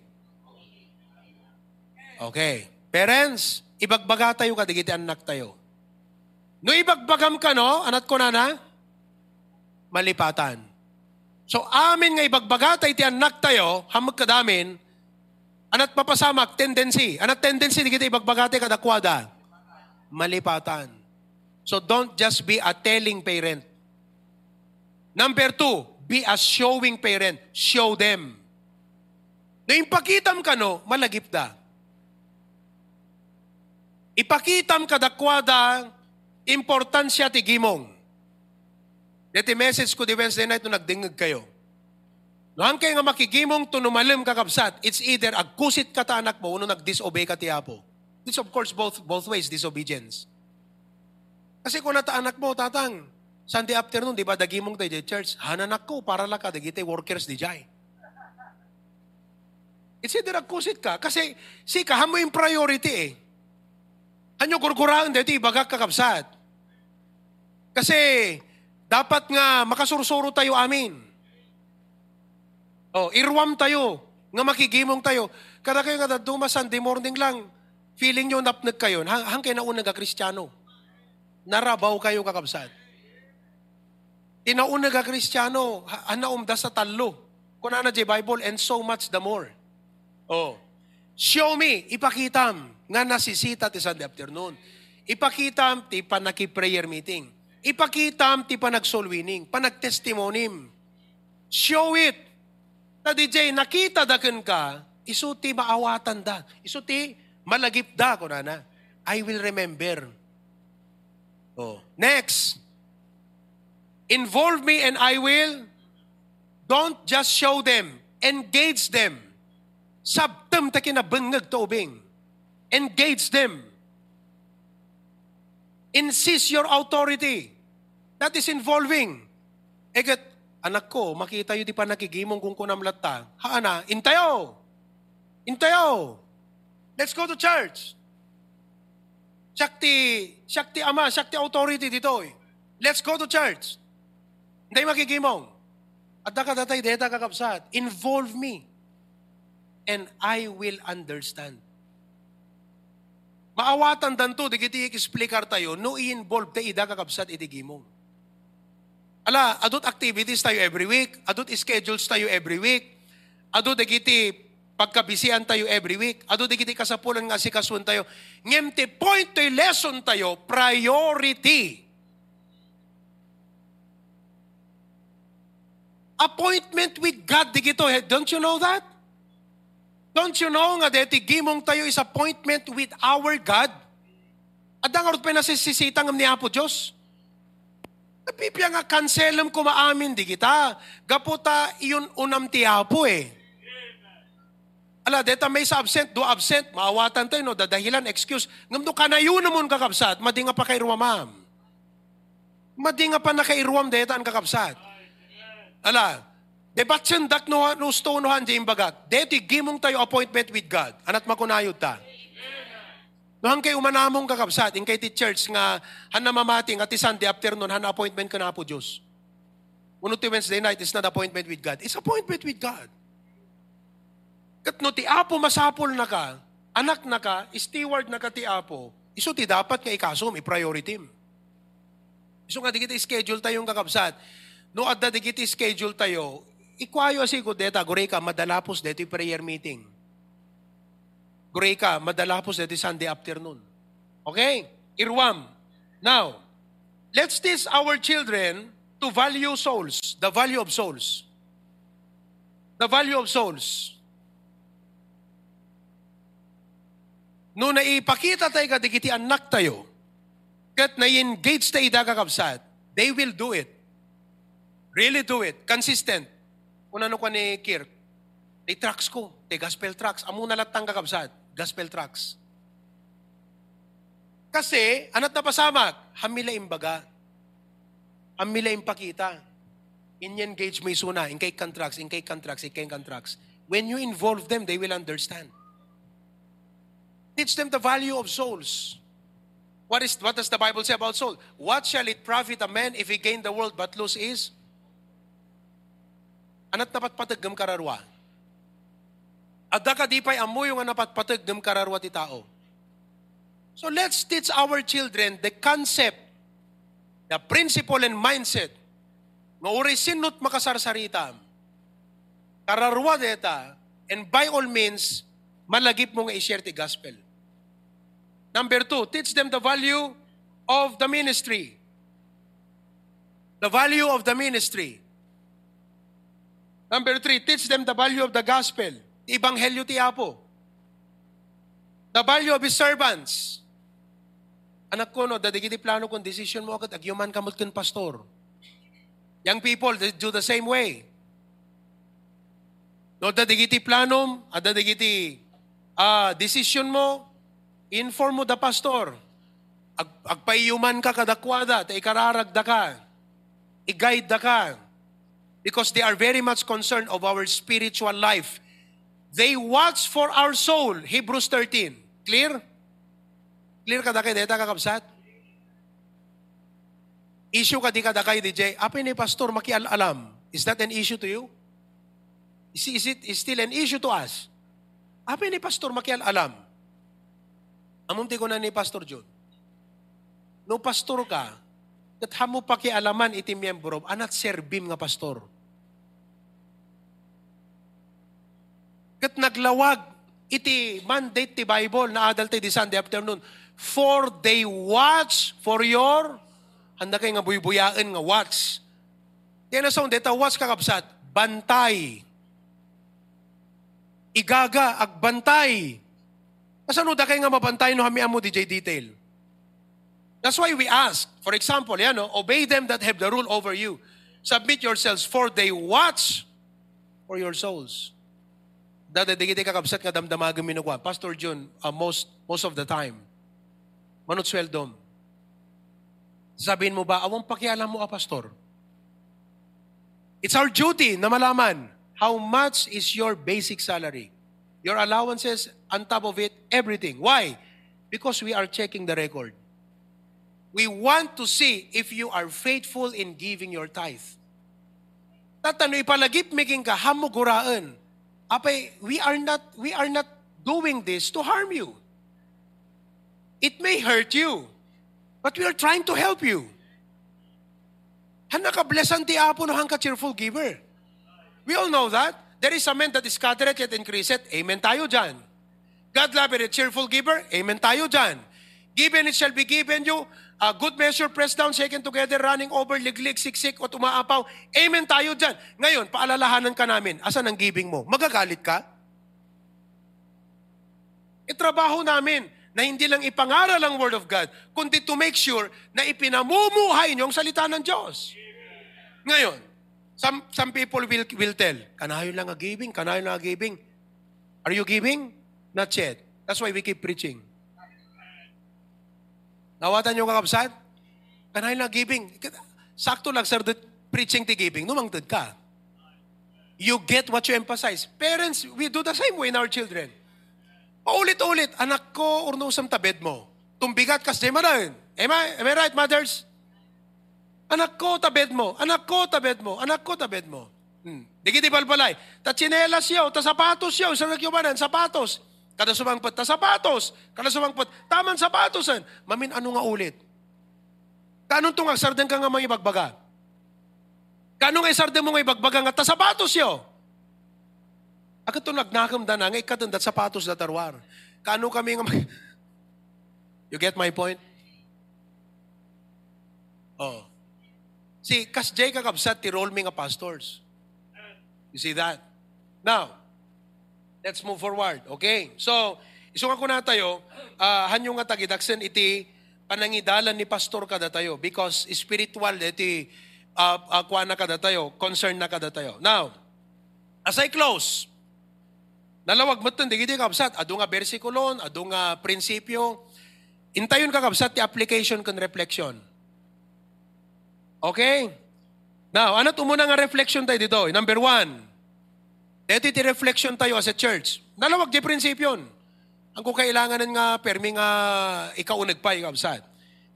Okay. Parents, ibagbaga tayo kadigiti anak tayo. No ibagbagam ka no, anak ko na na, malipatan. So amin nga ibagbaga tayo ti anak tayo, hamag kadamin, anat papasamak, tendency. Anat tendency, di kita ibagbaga tayo kadakwada. Malipatan. So don't just be a telling parent. Number two, be a showing parent. Show them. No impakitam ka no, malagip da. Ipakitam kadakwada importansya ti gimong. Dati message ko di Wednesday night nung nagdingag kayo. No ang kayo nga makigimong to numalim kakabsat, it's either agkusit ka ta anak mo, no nag-disobey ka ti Apo. This of course both both ways, disobedience. Kasi kung nata anak mo, tatang, Sunday afternoon, di ba, dagimong tayo di church, hananak ko, para lang ka, dagite workers di jay. It's either agkusit ka, kasi si kaham mo yung priority eh. Anyo gurguraan dito, ibagak kakabsat. Kasi, dapat nga makasursuro tayo amin. Oh, irwam tayo, nga makigimong tayo. Kada kayo nga duma Sunday morning lang, feeling nyo napnag kayo, hang, hang kayo naunang ka kristyano. Narabaw kayo kakabsat. Tinauna ka kristyano, hanaumda sa talo. Kung na Bible, and so much the more. Oh. Show me, ipakitam, nga nasisita ti Sunday afternoon. Ipakitam ti panaki-prayer meeting. Ipakitam ti panag-soul winning, panag-testimonim. Show it. Na DJ, nakita daken ka, isuti maawatan da. Isuti malagip da, kunana. I will remember. Oh. Next. Involve me and I will. Don't just show them. Engage them. Sabtam ta kinabangag to ubing. Engage them. Insist your authority. That is involving. Egat, anak ko, makita yun di pa nakigimong kung kunam latta. Haana, intayo. Intayo. Let's go to church. Shakti, Shakti Ama, Shakti Authority dito eh. Let's go to church. Hindi makigimong. At nakatatay, deta kakapsat. Involve me. And I will understand. Maawatan danto, di kiti explicar tayo, no i-involve tayo ida kakapsat idigimong. Ala, adult activities tayo every week, adult schedules tayo every week, adult di kiti pagkabisian tayo every week, adult di kiti kasapulan nga si kasun tayo, ngemte point to lesson tayo, priority. Appointment with God, di kito, don't you know that? Don't you know nga deti gimong tayo is appointment with our God? At ang arot pa nasisisitang ni Apo Diyos. Napipya nga kanselam ko maamin di kita. Gaputa iyon unam ti Apo eh. Ala, deta may sa absent, do absent, maawatan tayo, no, dadahilan, excuse. Ngam do kanayo namon kakabsat, madi nga pa kay ruwamam. Madi nga pa nakairuwam deta ang kakabsat. Ala, Debat sendak no, no stonohan di imbagat. Deti gimong tayo appointment with God. Anat makunayod ta. No hang kay umanamong kakabsat, in kay ti church nga han namamating at Sunday afternoon han appointment ka na po Diyos. Uno ti Wednesday night is not appointment with God. It's appointment with God. Kat no ti apo masapol na ka, anak na ka, steward na ka ti apo, iso ti dapat nga ikasum, i-priority mo. Iso nga di kita schedule tayong kakabsat. No adda di kita schedule tayo, ikwayo si ko deta, gure ka, madalapos dito prayer meeting. Gure ka, madalapos dito Sunday afternoon. Okay? Irwam. Now, let's teach our children to value souls, the value of souls. The value of souls. No naipakita tayo kadigiti anak tayo, kat na-engage tayo kakabsat, they will do it. Really do it. Consistent. Kung ano ka ni Kirk, ni trucks ko, ni gospel trucks, amo na latang kakabsat. gospel tracks. Kasi, anat na pasamak, hamila imbaga. Hamila impakita. In-engage mo isuna, in kay contracts, in kay contracts, in kay contracts. When you involve them, they will understand. Teach them the value of souls. What is what does the Bible say about soul? What shall it profit a man if he gain the world but lose his? Anat napat patagam kararwa. Adda ka di pa'y amoy yung napat patagam kararwa ti tao. So let's teach our children the concept, the principle and mindset nga uri sinot makasarsarita. Kararwa deta, and by all means, malagip mo nga i-share ti gospel. Number two, teach them the value of the ministry. The value of the ministry. Number three, teach them the value of the gospel. Ibanghelyo ti Apo. The value of His servants. Anak ko, no, dadigiti plano kung decision mo agad, agyuman kamot kun pastor. Young people, they do the same way. No, dadigiti plano, adadigiti ah, decision mo, inform mo the pastor. Ag, agpayuman ka kadakwada, ta ikararagda ka. I-guide da ka. Because they are very much concerned of our spiritual life. They watch for our soul. Hebrews 13. Clear? Clear ka da kay deta kakabsat? Issue ka di ka da kay DJ. Apin ni pastor makialalam. Is that an issue to you? Is, is it is still an issue to us? Apin ni pastor makialalam. Amunti ko na ni Pastor John. No pastor ka, kat hamo pakialaman iti miyembro, anat serbim nga pastor. Kat naglawag iti mandate ti Bible na adult di Sunday afternoon, for they watch for your, handa kayo nga buybuyain nga watch. Kaya na sa deta watch kakapsat, bantay. Igaga, agbantay. Kasano da kayo nga mabantay no hami amo DJ detail. That's why we ask, for example, yan, no, obey them that have the rule over you. Submit yourselves for they watch for your souls. Dada digiti kakabsat nga damdamagan minugwa. Pastor John, uh, most most of the time, manot sweldom. Sabihin mo ba, awang pakialam mo, ah, pastor? It's our duty na malaman how much is your basic salary. Your allowances, on top of it, everything. Why? Because we are checking the record. We want to see if you are faithful in giving your tithe. Tatano ipalagip making ka hamuguraan. Apay, we are not we are not doing this to harm you. It may hurt you, but we are trying to help you. Hana ka blessan ti apo no hang ka cheerful giver. We all know that. There is a man that is scattereth yet increaseth. Amen tayo dyan. God loveth a cheerful giver. Amen tayo dyan. Given it shall be given you. A good measure, pressed down, shaken together, running over, liglig, siksik, o umaapaw. Amen tayo dyan. Ngayon, paalalahanan ka namin. Asan ang giving mo? Magagalit ka? Itrabaho namin na hindi lang ipangaral ang Word of God, kundi to make sure na ipinamumuhay niyo ang salita ng Diyos. Ngayon, some, some people will, will tell, kanayon lang a giving, kanayon lang a giving. Are you giving? Not yet. That's why we keep preaching. Nawatan yung kakabsat? Kanayon lang giving. Sakto lang, sir, preaching ti giving. Numangtad ka. You get what you emphasize. Parents, we do the same way in our children. Paulit-ulit, anak ko, urnusam tabed mo. Tumbigat kas di maran. Am I, am I right, mothers? Anak ko, tabed mo. Anak ko, tabed mo. Anak ko, tabed mo. Hmm. Digiti balbalay. Ta chinelas yaw, ta sapatos yaw, sa nagyumanan, sapatos. Kada sumangpot, ta sapatos. Kada sumangpot, taman sapatosan. Mamin, ano nga ulit? Kanong tong agsarden ka nga mga ibagbaga? Kanong isarden mo nga ibagbaga nga ta sapatos yaw? Agad to nagnakam na, nga ikatan dat sapatos da tarwar. Kano kami nga. You get my point? Oh. See, kas jay kakabsat ti role mi nga pastors. You see that? Now, let's move forward. Okay? So, isunga ko na tayo, uh, hanyo nga tagidaksen iti panangidalan ni pastor kada tayo because spiritual iti uh, uh, kuha na kada tayo, concern na kada tayo. Now, as I close, Nalawag mo di giti kabsat. Ado nga versikulon, ado nga prinsipyo. Intayon ka kabsat ti application kan reflection. Okay? Now, ano muna nga reflection tayo dito? Number one, dito ti reflection tayo as a church. Nalawag di prinsipyon. Ang kung kailangan nga permi nga ikaw nagpa yung kabsat.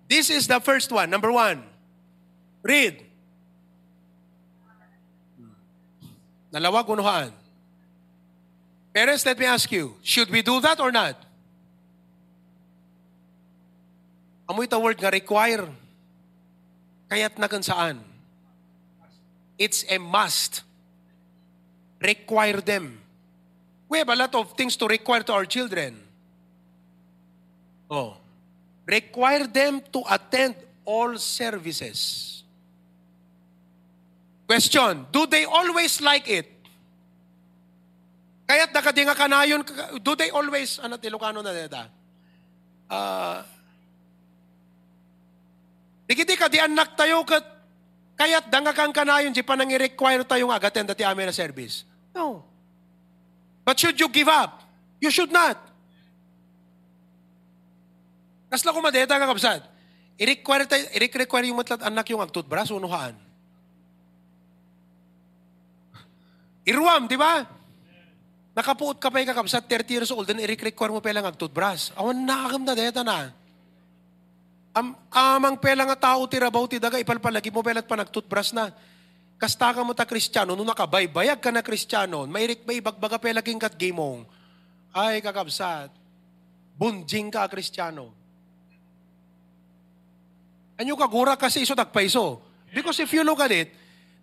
This is the first one. Number one. Read. Nalawag unuhaan. Parents, let me ask you, should we do that or not? Amoy ta word nga require. Kaya't na saan. It's a must. Require them. We have a lot of things to require to our children. Oh. Require them to attend all services. Question, do they always like it? Kaya't nakadinga kanayon, do they always, ano Ilocano na dita? Uh, Digiti ka di anak tayo kat kaya't danga kang kanayon di pa nang i-require tayo nga agaten dati amin na service. No. But should you give up? You should not. Kasla ko madeta ka kapsad. I-require, tayo, i-require yung matlat anak yung agtutbras, unuhaan. Irwam, di ba? Nakapuot ka pa yung kakabsat, 30 years old, then i-require mo pa lang agtutbras. Awan na deta na. Am, amang pela nga tao ti rabaw ti daga, ipalpalagi mo pelat pa nagtutbras na. Kasta ka mo ta kristyano, nung nakabaybayag ka na kristyano, may, may ibagbaga pelaging kat gimong. Ay, kakabsat, bunjing ka kristyano. Anyo kagura kasi iso tagpaiso. Because if you look at it,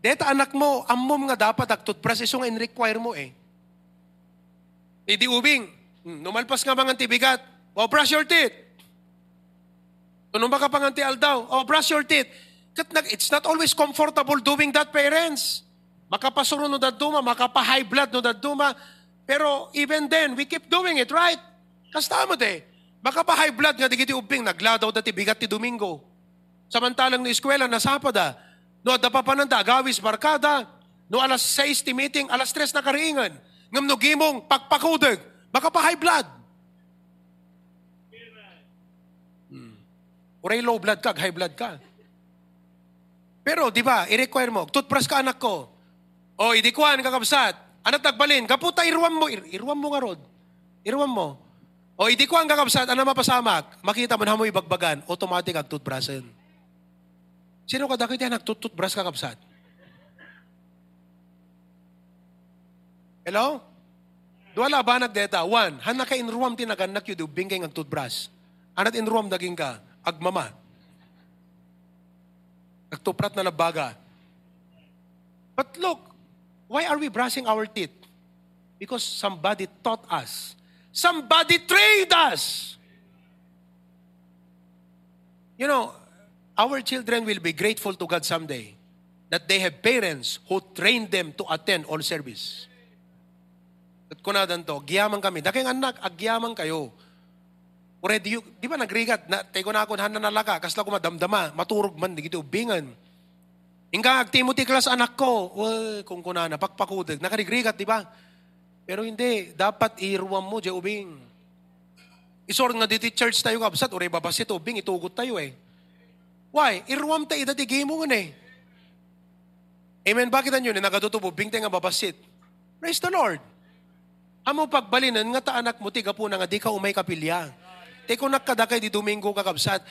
Deta anak mo, amom nga dapat agtutpras isong in-require mo eh. Idi ubing, hmm, numalpas nga mga tibigat, oh brush your teeth. Tunong baka panganti aldaw, oh brush your teeth. It's not always comfortable doing that, parents. Makapasuro no daduma, makapa-high blood no daduma. Pero even then, we keep doing it, right? Kasta mo de. Makapa-high blood nga digiti ubing, nagladaw dati bigat ti Domingo. Samantalang ni eskwela, nasapada. No, da pa pananda, gawis barkada. No, alas 6 ti meeting, alas 3 na kariingan. Ngam no gimong pagpakudag, baka pa high blood. Uray low blood ka, high blood ka. Pero, di ba, i-require mo, toothbrush ka anak ko. O, idikuan kakabsat. Anak tagbalin, kaputa, iruwan mo. Ir iruwan mo nga rod. Iruwan mo. O, idikuan kakabsat, ano mapasamak? Makita mo na mo ibagbagan, automatic ag toothbrushin. Sino ka dakit yan nagtututbras ka kapsat? Hello? Duwala ba nagdeta? One, hana ka inruam tinaganak yu dubing kay nagtutbras. Anat inruam daging ka, agmama. Nagtuprat na nabaga. But look, why are we brushing our teeth? Because somebody taught us. Somebody trained us. You know, our children will be grateful to God someday that they have parents who trained them to attend all service. At kunadan to, giyaman kami. Daking anak, agyaman kayo. Already, you, di ba nagrigat, na, tayo na ako, hanan nalaka, kasla ko madamdama, maturog man, di gito, ubingan. Ingka, Timothy class anak ko, Uy, kung kunana, pakpakudag, nakarigrigat, di ba? Pero hindi, dapat iruwan mo, di ubing. Isor nga diti church tayo kabsat, uray babasit, ubing, itugot tayo eh. Why? Irwam ta ida tigay mo eh. Amen. Bakit anyo? Nagatutubo, bingte nga babasit. Praise the Lord. Amo pagbalinan nga ta anak mo tiga po nga di ka umay kapilya. Te kung nakadakay di Domingo kakabsat,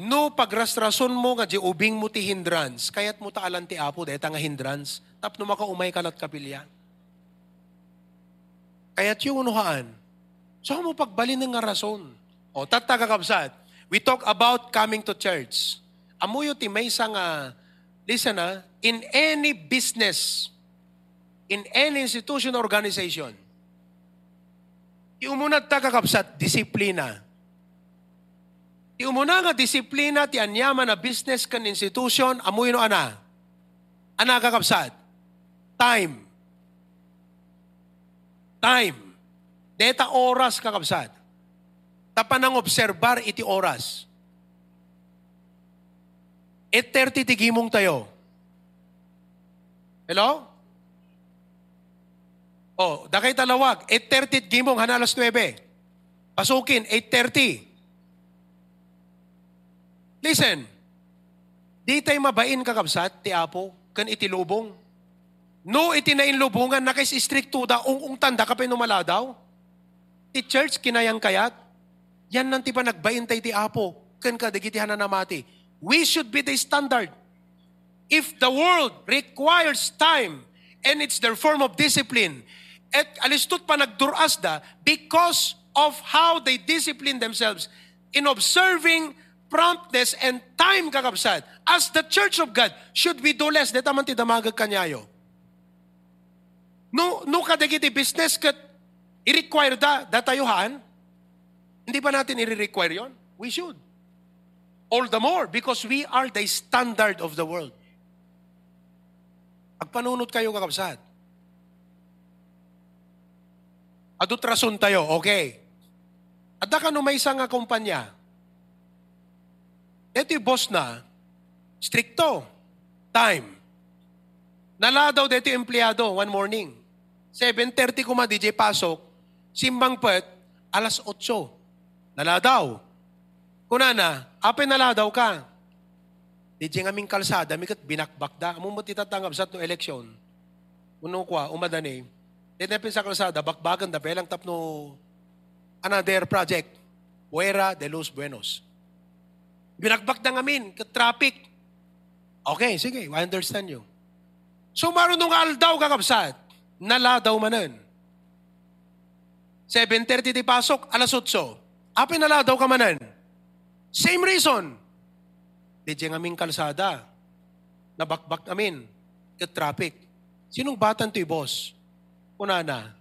no pagrastrason mo nga di ubing mo ti hindrance, kayat mo ta alan ti apo dahil nga hindrance, tap no maka umay kalat kapilya. Kayat yung unuhaan. So mo pagbalinan nga rason. O tata kakabsat, we talk about coming to church amuyo ti may nga, listen na, in any business, in any institution or organization, iumunat ta kakapsat, disiplina. Iumuna nga disiplina ti anyaman na business kan institution, amuyo no ana. Ana kakapsat. Time. Time. Deta oras kakapsat. Tapanang obserbar iti oras. 8.30 tigimong tayo. Hello? Oh, dakay talawag, 8.30 gimong, hanalas 9. Pasukin, 8.30. Listen, di tayo mabain kakabsat, ti Apo, kan itilubong. No, itinainlubungan na kay istrikto da, ung, ung tanda ka pa daw. Ti church, kinayang kayat. Yan nanti pa nagbain tayo ti Apo, kan ka dagitihan na namati. We should be the standard. If the world requires time and it's their form of discipline, at alistot pa nagduras da because of how they discipline themselves in observing promptness and time kakabsat. As the church of God, should we do less? Deta man ti damagag kanyayo. No, no kadagiti business kat i-require da, datayuhan, hindi ba natin i-require yon? We should. All the more because we are the standard of the world. Agpanunot kayo kakabsat. Adut rason tayo, okay. At ka no may isang kumpanya, ito yung boss na, stricto, time. Nala daw dito yung empleyado one morning. 7.30 kuma DJ pasok, simbang pet, alas 8. Nala daw. Kunana, apin nala daw ka. DJ nga aming kalsada, mikat binakbak da. Among mo titatangab sa no eleksyon. Uno kwa, umadani. Tinapin sa kalsada, bakbagan da, pelang tapno another project. Fuera de los Buenos. Binakbak na ngamin, traffic. Okay, sige, I understand you. So marunong aldaw kakabsat, naladaw manan. 7.30 di pasok, alas 8. Apin naladaw ka manan. Same reason. Di dyan aming kalsada. Nabakbak namin. Kat traffic. Sinong batan to boss? Una na,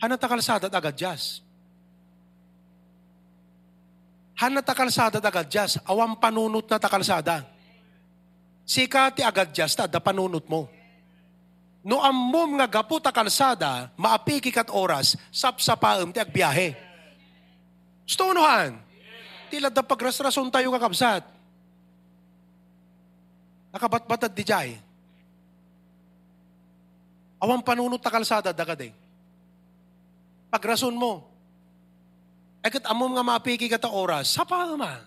hanata kalsada at agad jazz. Hanata kalsada at agad jazz. Awang panunot na ta kalsada. Sika ti agad ta, da panunot mo. No ammom nga gapu ta kalsada, maapiki kat oras, sapsapaem ti agbiyahe. Gusto unuhan? Tila da pagrasrason tayo kakabsat. Nakabatbatad di jay. Awang panunot ta kalsada dagad eh. Pagrason mo. Kat amom nga mapiki ka ta oras, sapa ma.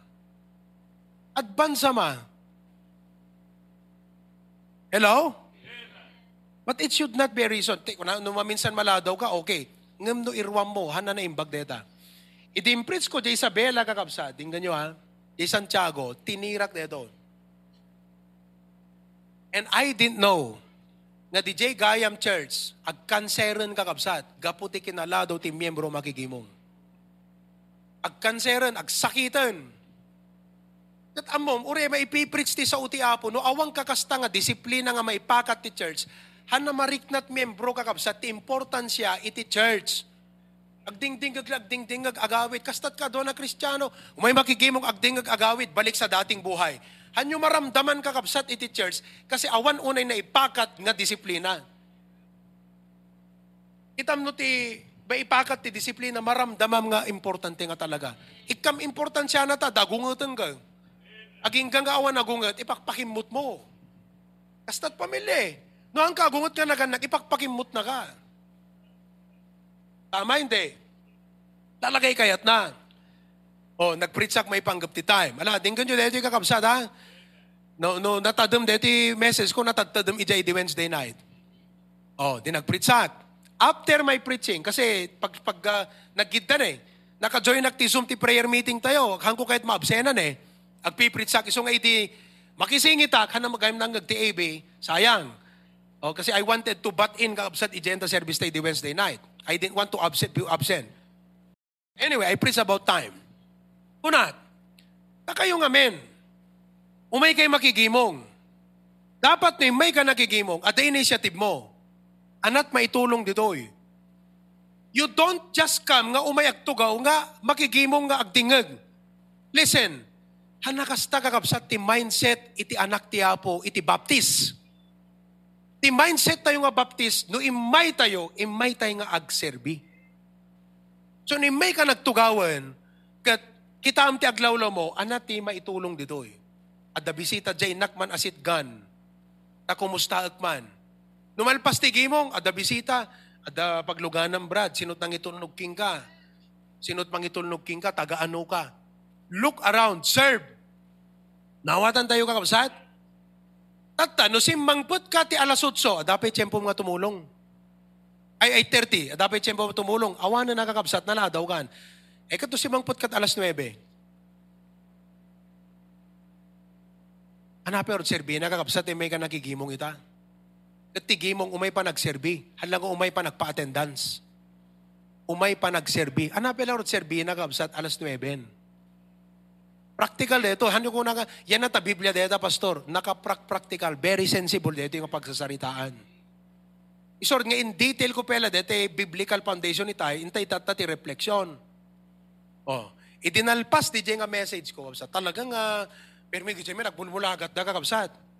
Advance ma. Hello? But it should not be a reason. Kung no, maminsan maladaw ka, okay. Ngam no irwam mo, hana na imbag deta. Idimpritz ko jay Isabela kakabsa, tingnan nyo ha, jay Santiago, tinirak deto. And I didn't know nga DJ Gayam Church, ag kanseran kakabsat, gaputi kinalado ti miyembro makigimong. Ag kanseran, ag sakitan. Kat amom, ure maipipreach ti sa uti apo, no awang kakasta nga disiplina nga maipakat ti church, han na mariknat miyembro kakabsat, ti importansya iti church. Agdingdingag agdingdingag agawit, kastat ka doon na kristyano, umay makigimong agdingag agawit, balik sa dating buhay. Hanyo maramdaman kakabsat iti church kasi awan unay na ipakat nga disiplina. Itam no ti ba ipakat ti disiplina maramdamam nga importante nga talaga. Ikam importansya na ta dagungutan ka. Aging nga awan nagungat ipakpakimot mo. Kastat pamilya No ang kagungot ka na ganak ipakpakimot na ka. Tama hindi. Talagay kayat na. Oh, nagpritsak may panggap ti time. Ala, dinggan nyo dito kakabsat ha. No, no, natadam dito message ko, natadam ijay di Wednesday night. Oh, di nagpritsak. After my preaching, kasi pag, pag uh, naggidan eh, naka-join nagti Zoom ti prayer meeting tayo, hangko kahit maabsenan eh, agpipritsak, iso nga iti, makisingitak, hanang magayam nang nagti AB, sayang. Oh, kasi I wanted to butt in kakabsat ijenta service day di Wednesday night. I didn't want to absent, be absent. Anyway, I preach about time. Unat, na kayo nga men, umay kay makigimong. Dapat na may ka nakigimong at the initiative mo, anat maitulong ditoy. You don't just come nga umayak tugaw nga makigimong nga agdingag. Listen, hanakasta kakabsat ti mindset iti anak ti Apo iti baptis. Ti mindset tayo nga baptis, no imay tayo, imay tayo nga agserbi. So ni may ka nagtugawan, kat kita am ti aglawlaw mo, anat ti maitulong dito eh. At da bisita jay nakman asit gan, ta kumusta akman. Numalpas ti gimong, at da bisita, Ada pagluganam brad, sinot nang itulnog king ka. Sinot mang itulnog king ka, taga-ano ka. Look around, serve. Nawatan tayo kakabsat? Tata, no simbangput ka ti alas 8, dapat tiyempo mga tumulong. Ay, ay 30, dapat tiyempo mga tumulong. Awan na nakakabsat na daw kan. Eh, kato simbangput ka alas 9. Hanapin or serbi, nakakabsat eh, may ka nakigimong ita. Katigimong umay pa nagserbi. Halang umay pa nagpa-attendance. Umay pa nagserbi. Hanapin or serbi, nakakabsat alas 9. Practical dito. Hanyo ko na yan na ta Biblia dito, pastor. Naka-practical. Very sensible dito yung pagsasaritaan. Isor nga in detail ko pala dito, biblical foundation ni tayo, intay tatati reflection. Oh, idinalpas di nga message ko. Sa talagang uh, pero may gitsi may nagbulmulagat na kakabsat.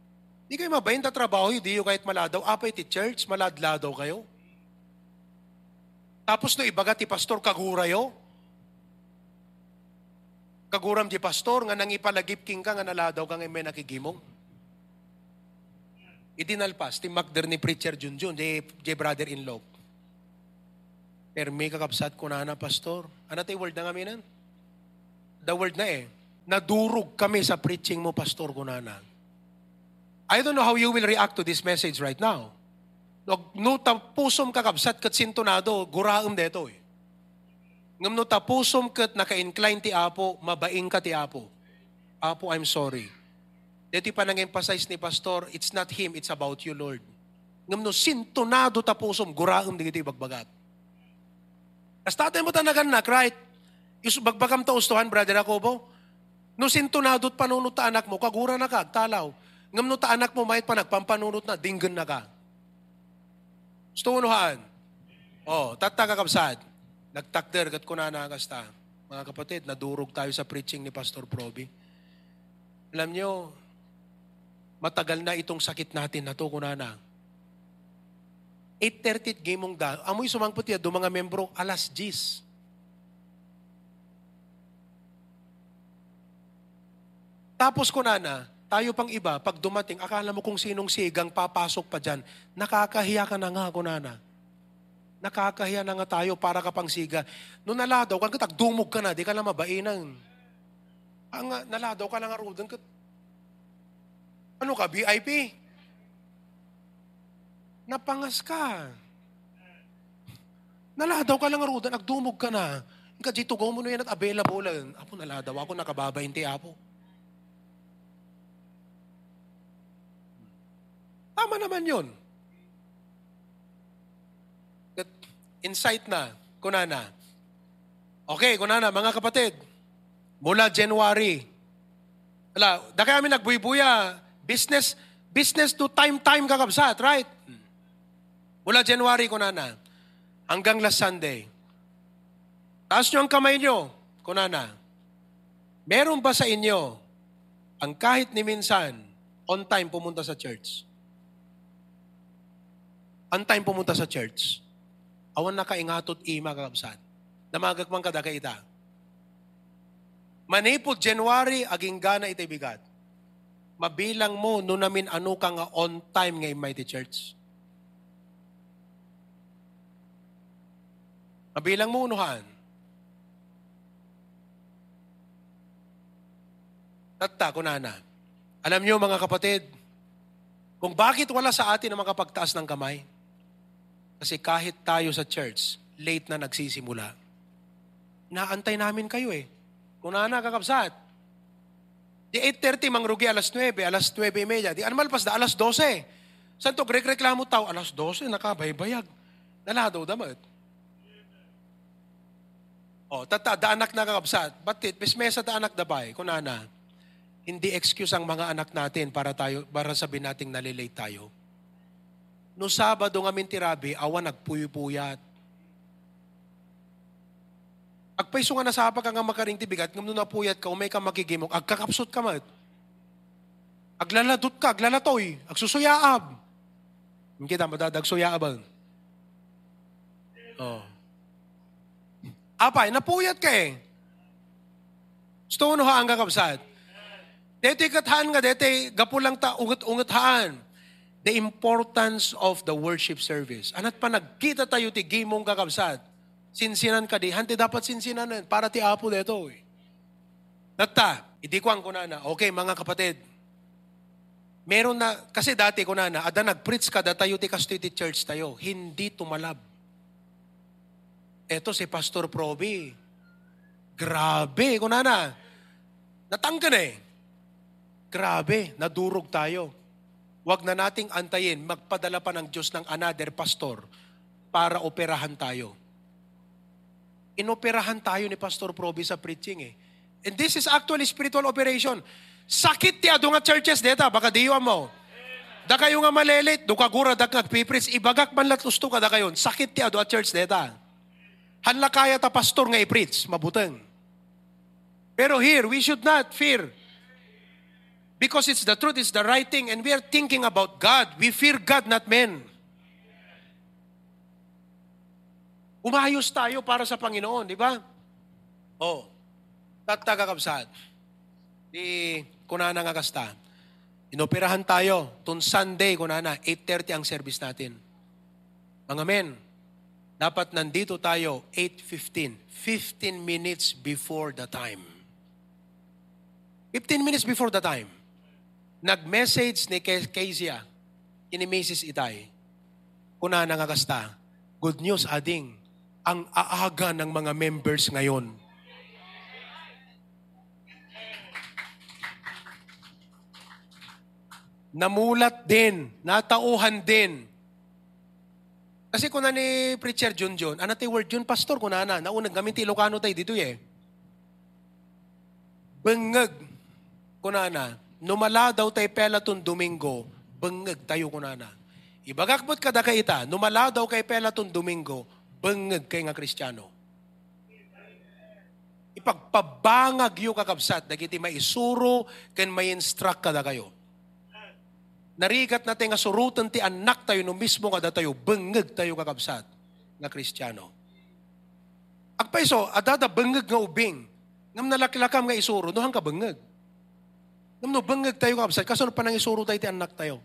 Di kayo mabayin trabaho, di yung kahit maladaw. Apay ti church, maladladaw kayo. Tapos no ibaga ti pastor kagurayo. Kaguram di pastor, nga nang ipalagip king ka, nga naladaw ka nga may nakigimong. Idinalpas, ti magder ni preacher Junjun, di, di brother-in-law. Pero may kakabsat ko na na, pastor. Ano tayo word na kami nan? The word na eh nadurog kami sa preaching mo, Pastor Gunana. I don't know how you will react to this message right now. No tapusom kakabsat kat sintonado, guraam deto eh. Ngam no tapusom kat naka-incline ti Apo, mabaing ka ti Apo. Apo, I'm sorry. Dito pa nang-emphasize ni Pastor, it's not Him, it's about you, Lord. Ngam no sintonado tapusom, guraam di iti bagbagat. As tatay mo tanagan nak, right? Yung bagbagam ta ustuhan, Brother Jacobo, No sintunadot panunot ta anak mo, kagura na ka, talaw. Ngam no ta anak mo, mahit pa nagpampanunot na, dinggan na ka. Stunuhan. Oh, tatta kakabsad. Nagtakder kat kunana kasta. Mga kapatid, nadurog tayo sa preaching ni Pastor Proby. Alam nyo, matagal na itong sakit natin na to kunana. 8.30 game mong da. Amoy sumangpot ya, do mga membro, alas 10. Tapos ko na na, tayo pang iba, pag dumating, akala mo kung sinong sigang papasok pa dyan, nakakahiya ka na nga, kunana. Nakakahiya na nga tayo para ka pang siga. Noong naladaw ka, tagdumog ka na, di ka na mabainan. Ang naladaw ka lang arudan ka. Ano ka, VIP? Napangas ka. Naladaw ka lang arudan, nagdumog ka na. Ka dito go mo na yan at available. Apo naladaw ako, nakababa hindi apo. Tama naman yun. Insight na, kunana. Okay, kunana, mga kapatid, mula January, wala, da kami nagbuy-buya, business, business to time-time kakabsat, right? Mula January, kunana, hanggang last Sunday. Taas nyo ang kamay nyo, kunana. Meron ba sa inyo ang kahit ni minsan on time pumunta sa church? Ang time pumunta sa church, awan na kaingatot ima kakabsat. Namagag man kada ita. Manipod January, aging gana iti bigat. Mabilang mo, no namin ano ka nga on time nga mighty church. Mabilang mo unuhan. Tatta, kunana. Alam niyo mga kapatid, kung bakit wala sa atin ang makapagtaas ng kamay, kasi kahit tayo sa church, late na nagsisimula, naantay namin kayo eh. Kung na kakabsat. Di 8.30 mangrugi alas 9, alas 9.30. Di anmalpas da alas 12. Saan to grek-reklamo tao? Alas 12, nakabaybayag. Naladaw damat. O, tata, da anak na kakabsat. Batit, pismesa da anak dabay. Kunana, hindi excuse ang mga anak natin para tayo para sabihin nating nalilate tayo No Sabado nga mintirabi, awa nagpuyupuyat. Agpaiso nga nasapa ka nga makaring tibigat, ngam no napuyat ka, umay ka makigimok, agkakapsot ka mat. Aglaladot ka, aglalatoy, agsusuyaab. Hindi kita madadag suyaab. Oh. Apay, napuyat ka eh. Gusto mo ang kakapsat. Dete kathaan nga, dete gapulang ta, ungat-ungat haan. The importance of the worship service. Anat pa nagkita tayo ti gimong kakabsat. Sinsinan ka di. Hante dapat sinsinan na. Para ti apo dito eh. Nagta, hindi ko ang kunana. Okay, mga kapatid. Meron na, kasi dati kunana, ada nag-preach ka da tayo ti Castity Church tayo. Hindi tumalab. Eto si Pastor Proby. Grabe, kunana. Natanggan eh. Grabe, nadurog tayo. Huwag na nating antayin, magpadala pa ng Diyos ng another pastor para operahan tayo. Inoperahan tayo ni Pastor Proby sa preaching eh. And this is actually spiritual operation. Sakit ti ado nga churches deta, baka diwa mo. Da kayo nga malelit, do kagura da nagpipris, ibagak man latusto ka da kayon. Sakit ti ado at church deta. Hanla kaya ta pastor nga i-preach, mabuteng. Pero here, we should not fear. Because it's the truth, it's the right thing, and we are thinking about God. We fear God, not men. Umayos tayo para sa Panginoon, di ba? Oh, tatagakabsat. Di kunana nga kasta. Inoperahan tayo. Tun Sunday, kunana, 8.30 ang service natin. Mga men, dapat nandito tayo 8.15. 15 minutes before the time. 15 minutes before the time. Nag-message ni Kezia, ini Mrs. Itay, kuna nga kasta, good news ading, ang aaga ng mga members ngayon. Namulat din, natauhan din. Kasi kuna ni Preacher John John, ano ti word John Pastor, kuna na, naunang gamit Ilocano tayo dito eh. Bengag, kuna na, numala daw tayo pelaton Domingo, bengag tayo kuna na. Ibagakbot kada kay ita, numala daw kay pelaton Domingo, bengag kay nga Kristiyano. Ipagpabangag yu kakabsat, dagiti maisuro, ken may instruct kada kayo. Narigat natin nga surutan ti anak tayo no mismo kada tayo, bengag tayo kakabsat nga Kristiyano. Agpaiso, adada bengag nga ubing, ngam nalaklakam nga isuro, no hang ka bengag. Ngam no bengag tayo kakabsat, kaso no panang isuro tayo anak tayo.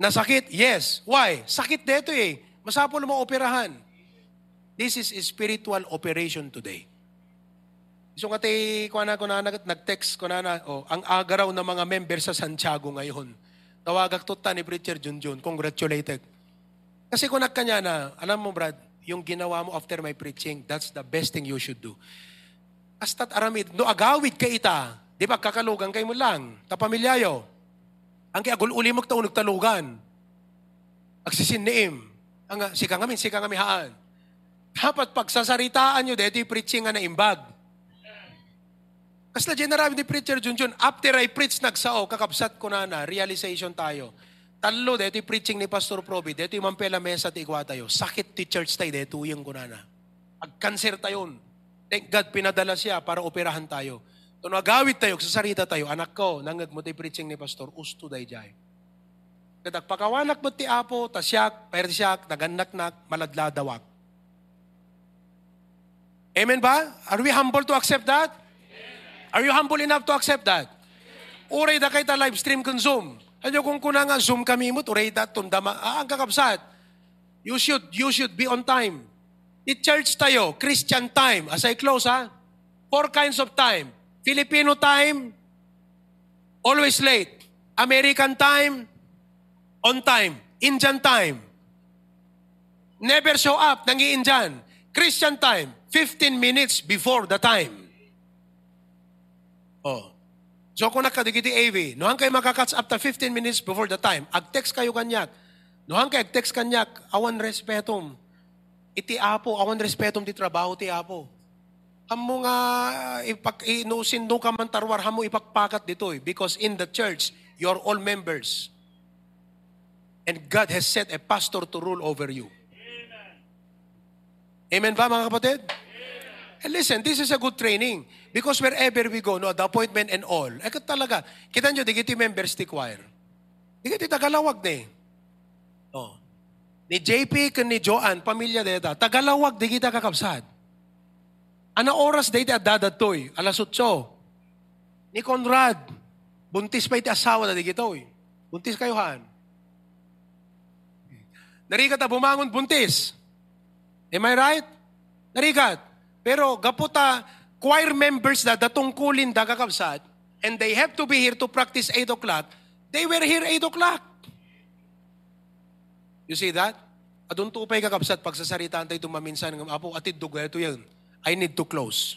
Nasakit? Yes. Why? Sakit dito eh. Masapol mo operahan. This is spiritual operation today. So nga tay ko na ko na nag-text ko na na oh, ang aga raw ng mga member sa Santiago ngayon. Tawagak to ni Preacher Junjun. Congratulated. Kasi kung nagkanya na, alam mo Brad, yung ginawa mo after my preaching, that's the best thing you should do. Astat aramid, no agawid ka ita, di ba kakalugan kay mo lang, tapamilyayo. Ang kaya agul uli mo talugan. Agsisiniim. Ang sika ngamin, sika ngamihaan. Dapat pagsasaritaan nyo, dito yung preaching nga na imbag. Kasi na general ni Preacher Junjun, after I preach nagsao, kakabsat ko na na, realization tayo. Talo, dito yung preaching ni Pastor Proby, dito yung mampela mesa ti igwa tayo. Sakit ti church tayo, dito yung ko na na. Ag-cancer tayo. Thank God, pinadala siya para operahan tayo. Kung agawit tayo, sasarita tayo, anak ko, nangag mo preaching ni Pastor, usto day jay. Kadak pakawanak mo ti apo, tasyak, persyak, naganak-nak, maladladawak. Amen ba? Are we humble to accept that? Are you humble enough to accept that? Uray da kay ta live stream kung Zoom. Ano kung kuna nga Zoom kami mo, uray da tundama, ah, ang kakabsat. You should, you should be on time. Di church tayo, Christian time. As I close ha, four kinds of time. Filipino time, always late. American time, on time. Indian time, never show up, nangiin dyan. Christian time, 15 minutes before the time. Oh. So kung nakadigiti AV, nohan kayo makakatch up to 15 minutes before the time, ag-text kayo kanyak. Nohan kayo ag-text kanyak, awan respetum. Iti apo, awan respetum ti trabaho ti apo. Hamo nga ipak inusin do ka man tarwar, hamo ipakpakat dito eh. Because in the church, you're all members. And God has set a pastor to rule over you. Amen ba mga kapatid? And listen, this is a good training. Because wherever we go, no, the appointment and all, ay talaga, kita nyo, di kiti members ti choir. Di kiti tagalawag na eh. Oh. Ni JP kan ni Joan, pamilya deta, tagalawag di kita kakabsad. Ana oras dito at dadatoy, alas 8. Ni Conrad, buntis pa iti asawa na di. Buntis kayo han. Narikat na bumangon buntis. Am I right? Narikat. Pero gaputa, choir members na datungkulin da kakabsat, and they have to be here to practice 8 o'clock, they were here 8 o'clock. You see that? Adun tupay kakabsat, pagsasaritaan tayo tumaminsan ng apo, atid dugo, ito yan. I need to close.